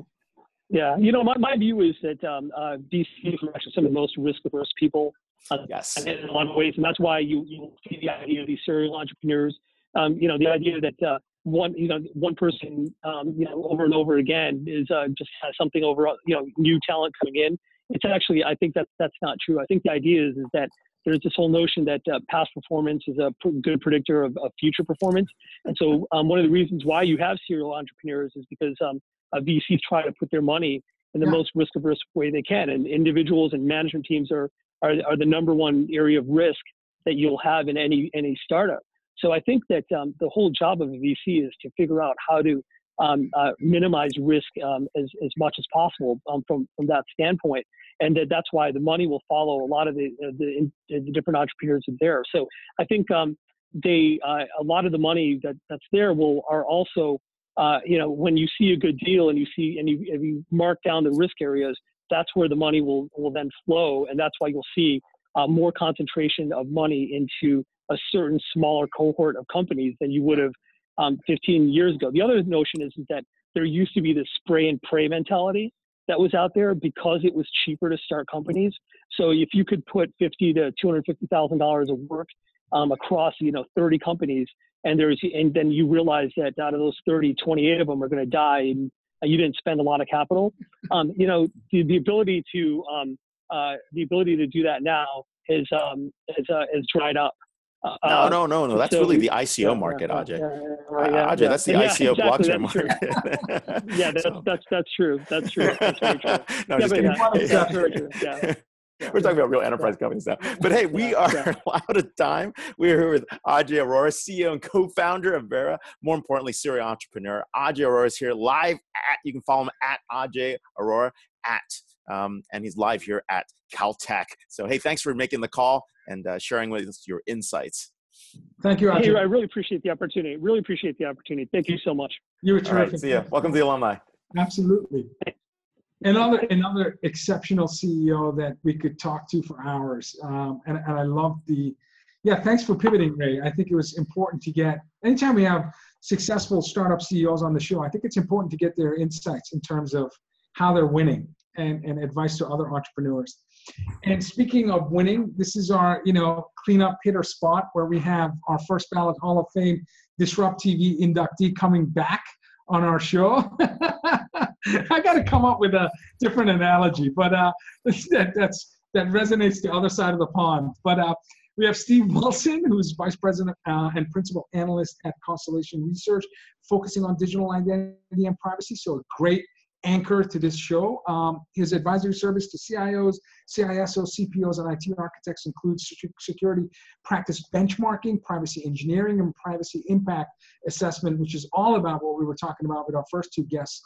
Yeah you know my, my view is that um, uh, VCs are actually some of the most risk averse people uh, yes. in a lot of ways and that's why you, you see the idea of these serial entrepreneurs. Um, you know the idea that uh, one you know one person um, you know over and over again is uh, just has something over you know new talent coming in. It's actually I think that that's not true. I think the idea is is that there's this whole notion that uh, past performance is a good predictor of, of future performance. And so um, one of the reasons why you have serial entrepreneurs is because um, VCs try to put their money in the yeah. most risk averse way they can. And individuals and management teams are, are, are the number one area of risk that you'll have in any, any startup. So I think that um, the whole job of a VC is to figure out how to um, uh, minimize risk um, as, as much as possible um, from, from that standpoint. And that that's why the money will follow a lot of the, uh, the, the, different entrepreneurs there. So I think um, they, uh, a lot of the money that, that's there will, are also, uh, you know, when you see a good deal and you see, and you, you mark down the risk areas, that's where the money will, will then flow. And that's why you'll see uh, more concentration of money into a certain smaller cohort of companies than you would have um, 15 years ago. The other notion is, is that there used to be this spray and pray mentality that was out there because it was cheaper to start companies. So if you could put 50 to 250 thousand dollars of work um, across you know 30 companies, and there's and then you realize that out of those 30, 28 of them are going to die, and you didn't spend a lot of capital. *laughs* Um, you know the, the ability to um, uh, the ability to do that now is um, is, uh, is dried up. Uh, no, no, no, no. That's so, really the ICO yeah, market, yeah, Ajay. Yeah, uh, Ajay, that's the *laughs* ICO blockchain market. *laughs* *laughs* yeah, that's, that's that's true. That's true. That's very true. no, just kidding. That's very true. Yeah. We're talking about real enterprise companies now. But hey, we are out of time. We are here with Ajay Arora, CEO and co-founder of Vera. More importantly, serial entrepreneur. Ajay Arora is here live at, you can follow him at Ajay Arora at um, and he's live here at Caltech. So, hey, thanks for making the call and uh, sharing with us your insights. Thank you, Hey, I really appreciate the opportunity. Really appreciate the opportunity. Thank you so much. You were terrific. Right, see ya. Welcome to the alumni. Absolutely. Another another exceptional CEO that we could talk to for hours, um, and and I love the, yeah. Thanks for pivoting, Ray. I think it was important to get anytime we have successful startup CEOs on the show. I think it's important to get their insights in terms of how they're winning and, and advice to other entrepreneurs. And speaking of winning, this is our, you know, cleanup hitter spot where we have our first ballot Hall of Fame DisrupTV inductee coming back on our show. *laughs* I got to come up with a different analogy, but uh, *laughs* that, that's that resonates the other side of the pond. But uh, We have Steve Wilson, who's Vice President uh, and Principal Analyst at Constellation Research, focusing on digital identity and privacy. So a great anchor to this show. Um, his advisory service to CIOs, CISOs, CPOs, and IT architects includes security practice benchmarking, privacy engineering, and privacy impact assessment, which is all about what we were talking about with our first two guests.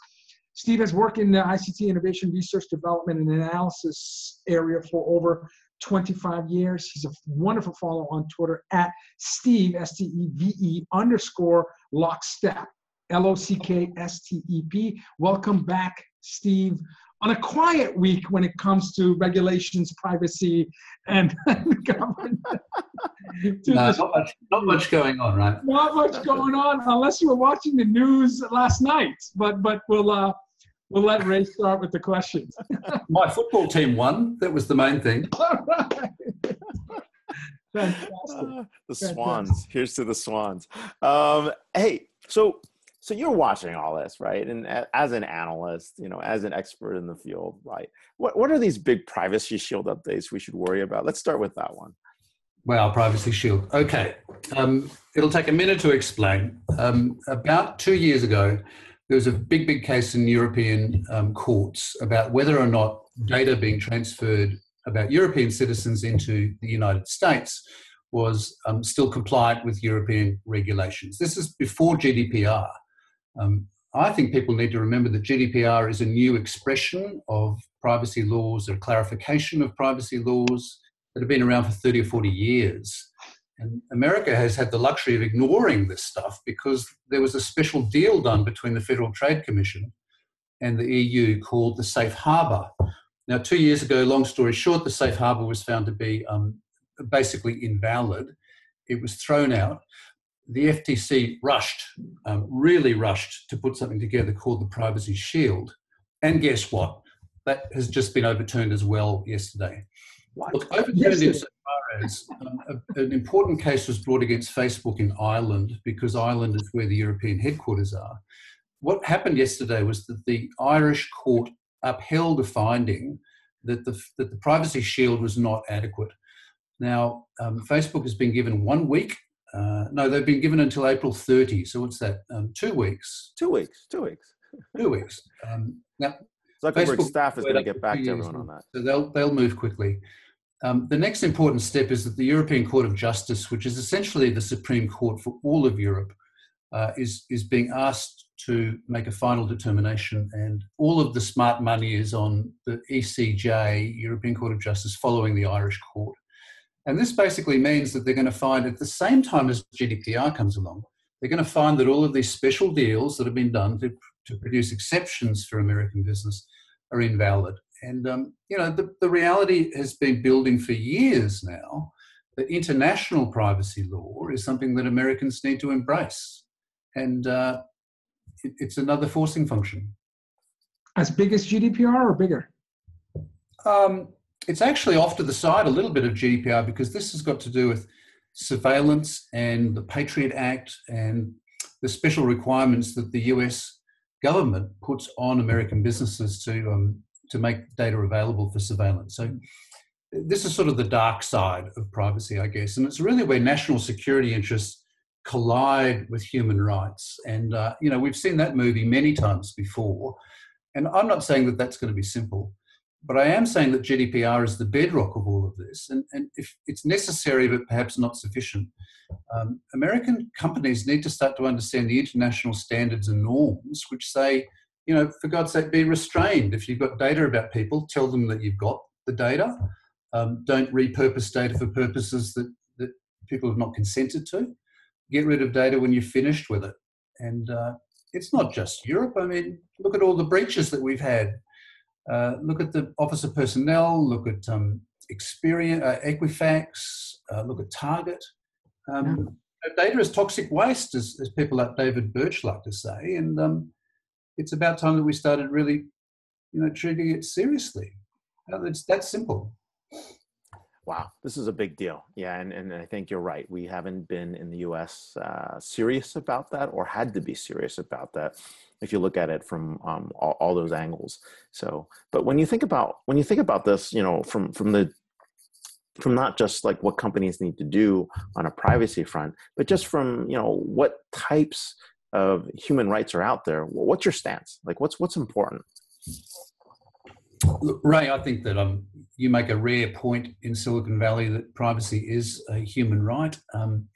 Steve has worked in the ICT innovation research development and analysis area for over 25 years. He's a wonderful follow on Twitter at Steve, S T E V E underscore lockstep. L O C K S T E P. Welcome back, Steve. On a quiet week when it comes to regulations, privacy, and *laughs* government. *laughs* no, not much, not much going on, right? Not much going on, unless you were watching the news last night. But but we'll uh, we'll let Ray start with the questions. *laughs* My football team won. That was the main thing. All right. Fantastic. Uh, the Swans. Here's to the Swans. Um, hey, so so you're watching all this right? And as an analyst you know as an expert in the field right? What, what are these big privacy shield updates we should worry about? Let's start with that one. Well, privacy shield. Okay um, it'll take a minute to explain. Um, about two years ago there was a big big case in european um, courts about whether or not data being transferred about european citizens into the united states was um, still compliant with European regulations. This is before GDPR. Um, I think people need to remember that GDPR is a new expression of privacy laws, a clarification of privacy laws that have been around for 30 or 40 years. And America has had the luxury of ignoring this stuff because there was a special deal done between the Federal Trade Commission and the EU called the Safe Harbour. Now, two years ago, long story short, the Safe Harbour was found to be um, basically invalid. It was thrown out the FTC rushed, um, really rushed to put something together called the Privacy Shield. And guess what? That has just been overturned as well yesterday. Look, overturned insofar as um, a, an important case was brought against Facebook in Ireland because Ireland is where the European headquarters are. What happened yesterday was that the Irish court upheld a finding that the, that the Privacy Shield was not adequate. Now, um, Facebook has been given one week uh, no, they've been given until April 30. So what's that? Um, two weeks. Two weeks. Two weeks. two weeks. Um, now, Zuckerberg staff is going to get back to everyone on that. So they'll they'll move quickly. Um, the next important step is that the European Court of Justice, which is essentially the Supreme Court for all of Europe, uh, is is being asked to make a final determination, and all of the smart money is on the ECJ, European Court of Justice, following the Irish Court. And this basically means that they're going to find at the same time as GDPR comes along, they're going to find that all of these special deals that have been done to, to produce exceptions for American business are invalid. And, um, you know, the, the reality has been building for years now that international privacy law is something that Americans need to embrace. And uh, it, it's another forcing function. As big as GDPR or bigger? Um, it's actually off to the side a little bit of GDPR because this has got to do with surveillance and the Patriot Act and the special requirements that the US government puts on American businesses to um, to make data available for surveillance. So this is sort of the dark side of privacy, I guess, and it's really where national security interests collide with human rights. And uh, you know we've seen that movie many times before, and I'm not saying that that's going to be simple. But I am saying that GDPR is the bedrock of all of this, and, and if it's necessary but perhaps not sufficient, um, American companies need to start to understand the international standards and norms, which say, you know, for God's sake, be restrained. If you've got data about people, tell them that you've got the data. Um, don't repurpose data for purposes that, that people have not consented to. Get rid of data when you're finished with it. And uh, it's not just Europe. I mean, look at all the breaches that we've had uh, look at the officer personnel, look at um, Experian, uh, Equifax, uh, look at Target. Um, yeah. Data is toxic waste, as, as, people like David Birch like to say, and um, it's about time that we started really, you know, treating it seriously. It's that simple. Wow, this is a big deal. Yeah, and, and I think you're right. We haven't been in the US uh, serious about that or had to be serious about that if you look at it from um, all, all, those angles. So, but when you think about when you think about this, you know, from from the from not just like what companies need to do on a privacy front, but just from you know what types of human rights are out there. What's your stance? Like, what's what's important? Ray, I think that um, you make a rare point in Silicon Valley that privacy is a human right. Um,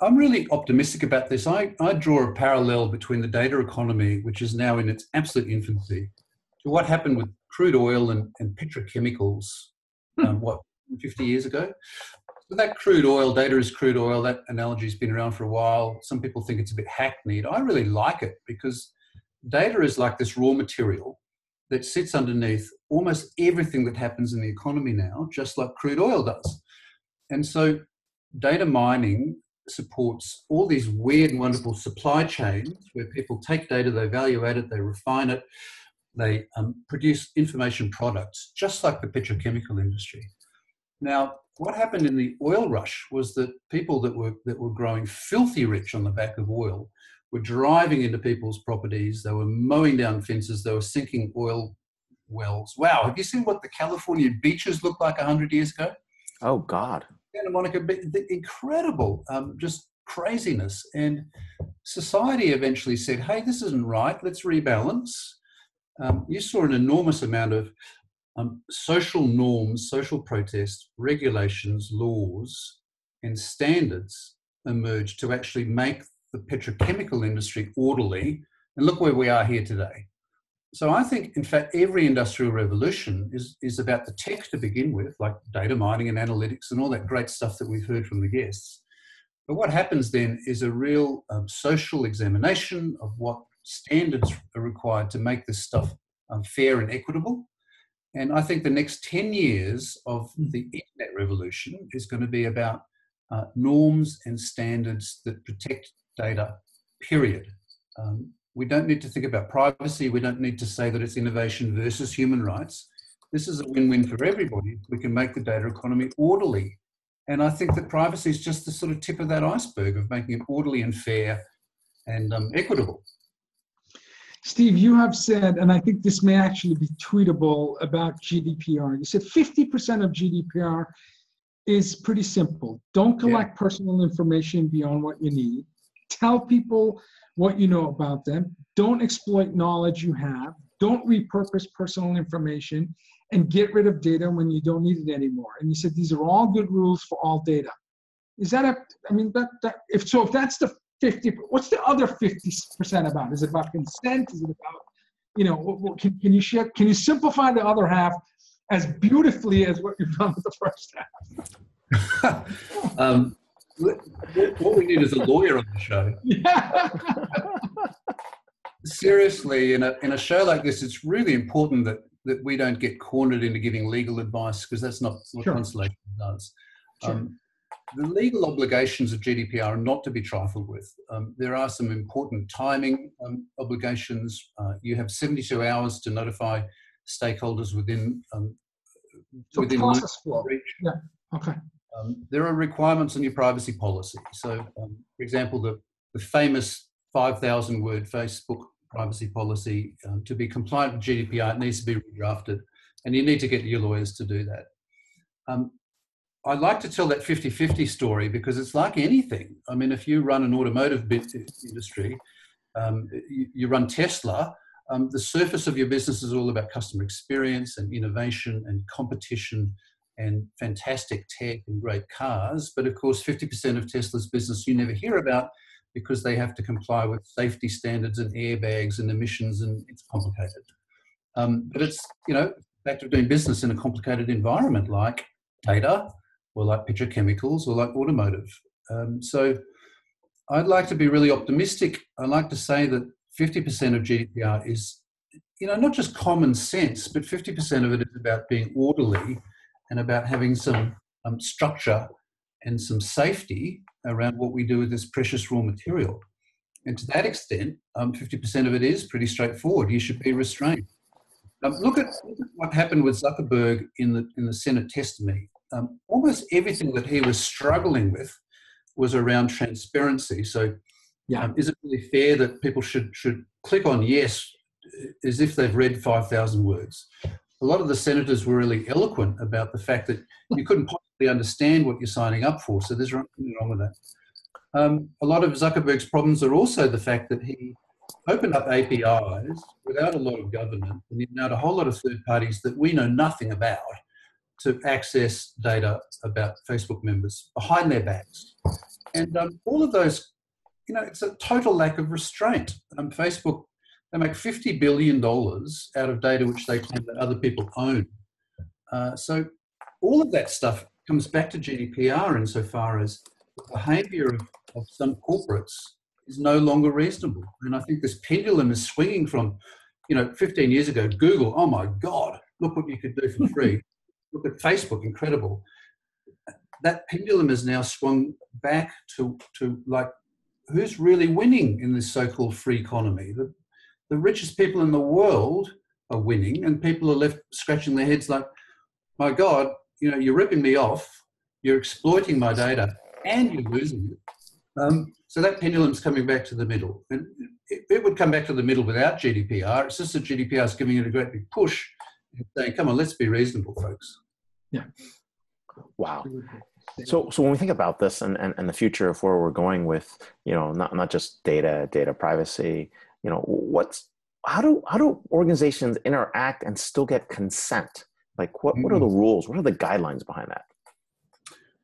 I'm really optimistic about this. I, I draw a parallel between the data economy, which is now in its absolute infancy, to what happened with crude oil and, and petrochemicals, hmm. um, what, 50 years ago? So that crude oil, data is crude oil, that analogy's been around for a while. Some people think it's a bit hackneyed. I really like it because data is like this raw material that sits underneath almost everything that happens in the economy now, just like crude oil does. And so data mining supports all these weird and wonderful supply chains where people take data, they value add it, they refine it, they um, produce information products, just like the petrochemical industry. Now, what happened in the oil rush was that people that were that were growing filthy rich on the back of oil were driving into people's properties. They were mowing down fences. They were sinking oil wells. Wow, have you seen what the California beaches looked like hundred years ago? Oh God, Santa Monica, incredible, um, just craziness. And society eventually said, "Hey, this isn't right. Let's rebalance." Um, you saw an enormous amount of um, social norms, social protests, regulations, laws, and standards emerge to actually make the petrochemical industry orderly. And look where we are here today. So I think, in fact, every industrial revolution is, is about the tech to begin with, like data mining and analytics and all that great stuff that we've heard from the guests. But what happens then is a real um, social examination of what standards are required to make this stuff um, fair and equitable. And I think the next 10 years of hmm. the internet revolution is going to be about uh, norms and standards that protect data, period. Um, we don't need to think about privacy. We don't need to say that it's innovation versus human rights. This is a win win for everybody. We can make the data economy orderly. And I think that privacy is just the sort of tip of that iceberg of making it orderly and fair and um, equitable. Steve, you have said, and I think this may actually be tweetable about GDPR. You said 50% of GDPR is pretty simple. Don't collect yeah. personal information beyond what you need. Tell people what you know about them. Don't exploit knowledge you have. Don't repurpose personal information and get rid of data when you don't need it anymore. And you said these are all good rules for all data. Is that a, I mean, that, that if so, if that's the 50 what's the other 50% about is it about consent is it about you know can, can you share can you simplify the other half as beautifully as what you've done with the first half *laughs* um, what we need is a lawyer on the show yeah. *laughs* seriously in a, in a show like this it's really important that that we don't get cornered into giving legal advice because that's not what sure. constellation does sure. um, the legal obligations of GDPR are not to be trifled with. Um, there are some important timing um, obligations. Uh, you have 72 hours to notify stakeholders within. Um, so within process flow. Yeah. Okay. Um, there are requirements in your privacy policy. So, um, for example, the, the famous 5,000 word Facebook privacy policy, um, to be compliant with GDPR, it needs to be redrafted, and you need to get your lawyers to do that. Um, I like to tell that 50 50 story because it's like anything. I mean, if you run an automotive industry, um, you, you, run Tesla, um, the surface of your business is all about customer experience and innovation and competition and fantastic tech and great cars. But of course, 50% of Tesla's business you never hear about because they have to comply with safety standards and airbags and emissions, and it's complicated. Um, but it's, you know, fact of doing business in a complicated environment like data, or like petrochemicals or like automotive. Um, so I'd like to be really optimistic. I'd like to say that 50% of GDPR is, you know, not just common sense, but 50% of it is about being orderly and about having some um, structure and some safety around what we do with this precious raw material. And to that extent, um, 50% of it is pretty straightforward. You should be restrained. Um, look, at, look, at, what happened with Zuckerberg in the, in the Senate testimony um, almost everything that he was struggling with was around transparency. So, yeah. Um, is it really fair that people should should click on yes as if they've read five thousand words? A lot of the senators were really eloquent about the fact that you couldn't possibly understand what you're signing up for. So there's nothing wrong with that. Um, a lot of Zuckerberg's problems are also the fact that he opened up APIs without a lot of governance and he allowed a whole lot of third parties that we know nothing about to access data about Facebook members behind their backs. And um, all of those, you know, it's a total lack of restraint. Um, Facebook, they make $50 billion out of data which they claim that other people own. Uh, so all of that stuff comes back to GDPR insofar as the behavior of, of some corporates is no longer reasonable. And I think this pendulum is swinging from, you know, 15 years ago, Google, oh my God, look what you could do for free. *laughs* look at Facebook, incredible. That pendulum is now swung back to, to like, who's really winning in this so called free economy? The, the richest people in the world are winning, and people are left scratching their heads like, my God, you know, you're ripping me off, you're exploiting my data, and you're losing it. Um, so that pendulum's coming back to the middle. And it, it, would come back to the middle without GDPR. It's just that GDPR is giving it a great big push and saying, come on, let's be reasonable, folks. Yeah. Wow. So, so when we think about this and, and, and the future of where we're going with, you know, not, not just data, data privacy, you know, what's, how do, how do organizations interact and still get consent? Like what, what are the mm. rules? What are the guidelines behind that?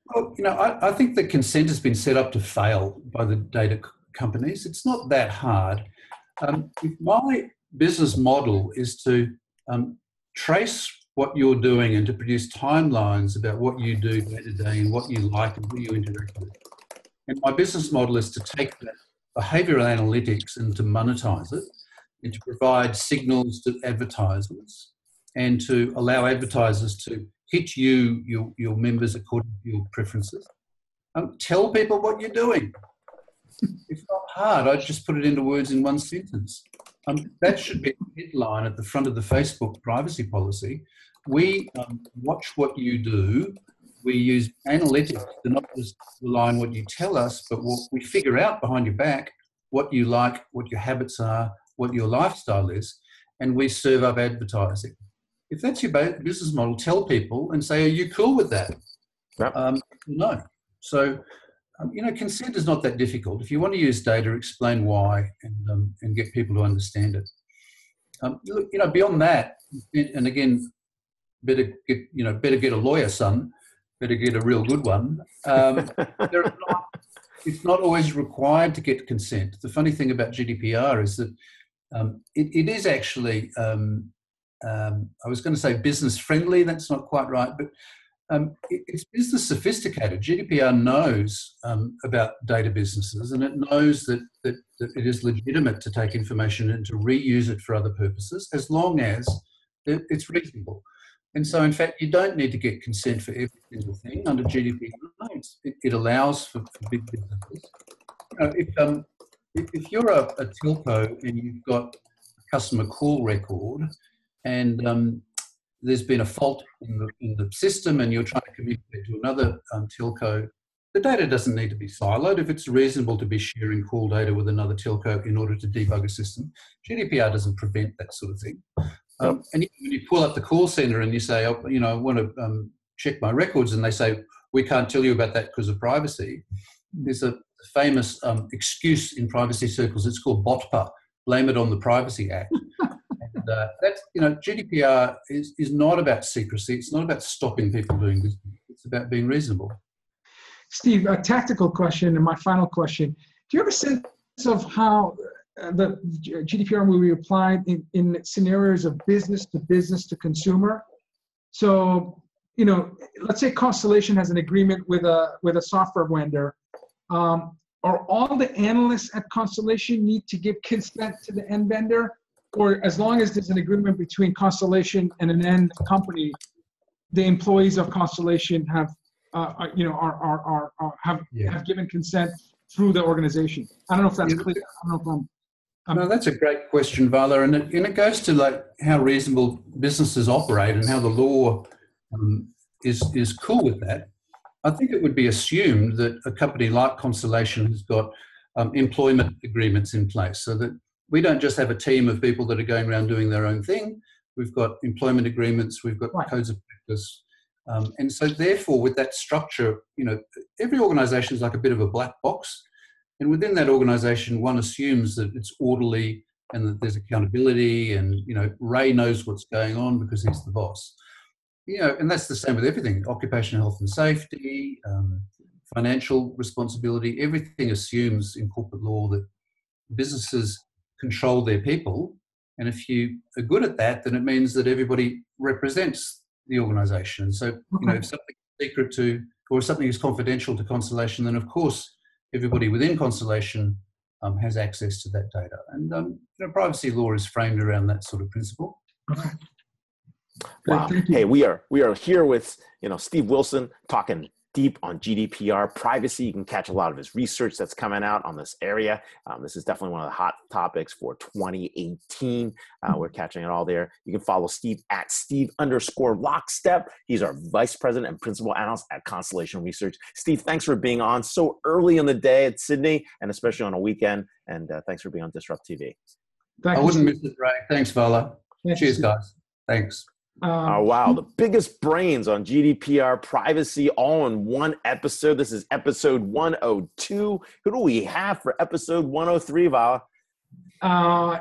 Well, you know, I, I think the consent has been set up to fail by the data companies. It's not that hard. Um, my business model is to um, trace what you're doing and to produce timelines about what you do day to day and what you like and who you interact with. And my business model is to take that behavioral analytics and to monetize it and to provide signals to advertisers and to allow advertisers to hit you, your, your members according to your preferences. Um, tell people what you're doing. It's not hard. I just put it into words in one sentence. Um, that should be the headline at the front of the Facebook privacy policy. We um, watch what you do. We use analytics to not just rely on what you tell us, but what we figure out behind your back what you like, what your habits are, what your lifestyle is, and we serve up advertising if that's your business model, tell people and say, are you cool with that? Yep. Um, no. So, um, you know, consent is not that difficult. If you want to use data, explain why and, um, and get people to understand it. Um, you know, beyond that, and again, better get, you know, better get a lawyer, son. Better get a real good one. Um, *laughs* not, it's not always required to get consent. The funny thing about GDPR is that um, it, it is actually um, um, I was going to say business friendly, that's not quite right, but um, it, it's business sophisticated. GDPR knows um, about data businesses and it knows that, that, that, it is legitimate to take information and to reuse it for other purposes as long as it, it's reasonable. And so, in fact, you don't need to get consent for every single thing under GDPR. It, it allows for, for, big businesses. You know, if, um, if, if, you're a, a telco and you've got a customer call record and um, there's been a fault in the, in the, system and you're trying to communicate to another um, telco, the data doesn't need to be siloed. If it's reasonable to be sharing call data with another telco in order to debug a system, GDPR doesn't prevent that sort of thing. Um, and when you pull up the call center and you say, oh, you know, I want to um, check my records, and they say, we can't tell you about that because of privacy, there's a famous um, excuse in privacy circles. It's called BOTPA, blame it on the Privacy Act. *laughs* and uh, that's you know GDPR is is not about secrecy. It's not about stopping people doing business. It's about being reasonable. Steve, a tactical question, and my final question: Do you have a sense of how the GDPR will be applied in, in scenarios of business to business to consumer? So, you know, let's say Constellation has an agreement with a with a software vendor. Um, are all the analysts at Constellation need to give consent to the end vendor, or as long as there's an agreement between Constellation and an end company, the employees of Constellation have, uh, uh, you know, are, are, are, are have yeah. have given consent through the organization. I don't know if that's clear. I don't know if I'm. I'm no, that's a great question, Vala, and it, and it goes to like how reasonable businesses operate and how the law um, is is cool with that. I think it would be assumed that a company like Constellation has got um, employment agreements in place so that we don't just have a team of people that are going around doing their own thing. We've got employment agreements, we've got right. codes of practice, Um, and so, therefore, with that structure, you know, every organization is like a bit of a black box. And within that organization, one assumes that it's orderly and that there's accountability and, you know, Ray knows what's going on because he's the boss. You know, and that's the same with everything occupational health and safety, um, financial responsibility. Everything assumes in corporate law that businesses control their people. And if you are good at that, then it means that everybody represents the organization. So, you know, if something is secret to, or if something is confidential to Constellation, then of course everybody within Constellation um, has access to that data. And um, you know, privacy law is framed around that sort of principle. Okay. Wow. Hey, we are we are here with you know Steve Wilson talking deep on GDPR privacy. You can catch a lot of his research that's coming out on this area. Um, this is definitely one of the hot topics for 2018. Uh, we're catching it all there. You can follow Steve at Steve underscore lockstep. He's our vice president and principal analyst at Constellation Research. Steve, thanks for being on so early in the day at Sydney and especially on a weekend. And uh, thanks for being on DisrupTV. Thank I wouldn't miss it, Ray. Thanks, Vala. Cheers, guys. Thanks. Um, oh, wow. The biggest brains on GDPR privacy all in one episode. This is episode 102. Who do we have for episode 103, Vala? Uh,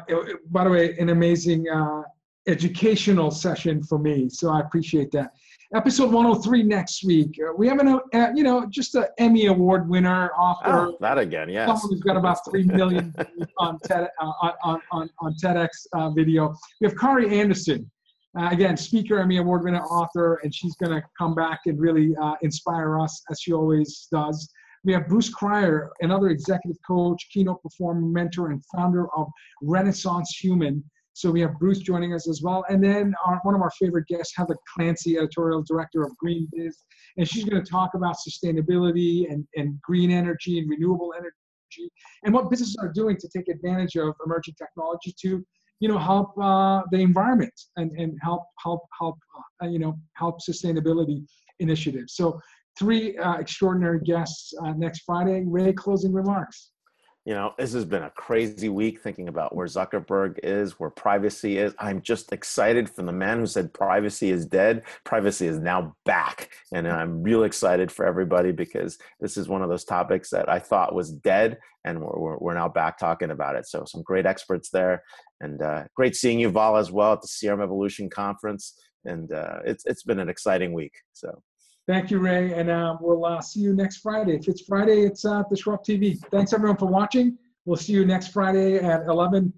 by the way, an amazing uh, educational session for me. So I appreciate that. Episode 103 next week. Uh, we have an, uh, you know, just an Emmy Award winner, author. Oh, that again, yes. Someone who's got about 3 million on, TED, uh, on, on, on TEDx uh, video. We have Kare Anderson uh, again, speaker, Emmy Award winner, author, and she's going to come back and really uh, inspire us as she always does. We have Bruce Cryer, another executive coach, keynote performer, mentor, and founder of Renaissance Human. So we have Bruce joining us as well. And then our, one of our favorite guests, Heather Clancy, editorial director of GreenBiz. And she's going to talk about sustainability and, and green energy and renewable energy and what businesses are doing to take advantage of emerging technology to you know help uh, the environment and, and help help help uh, you know help sustainability initiatives. So three uh, extraordinary guests uh, next friday. Ray closing remarks you know this has been a crazy week thinking about where zuckerberg is where privacy is i'm just excited from the man who said privacy is dead privacy is now back and i'm real excited for everybody because this is one of those topics that i thought was dead and we're, we're, now back talking about it so some great experts there and uh, great seeing you, Val, as well at the CRM Evolution Conference. And uh, it's it's been an exciting week. So. Thank you, Ray, and uh, we'll uh, see you next Friday. If it's Friday, it's uh, DisrupTV. Thanks everyone for watching. We'll see you next Friday at 11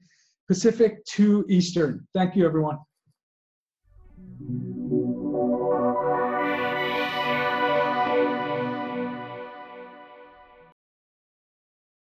Pacific, 2 Eastern. Thank you, everyone.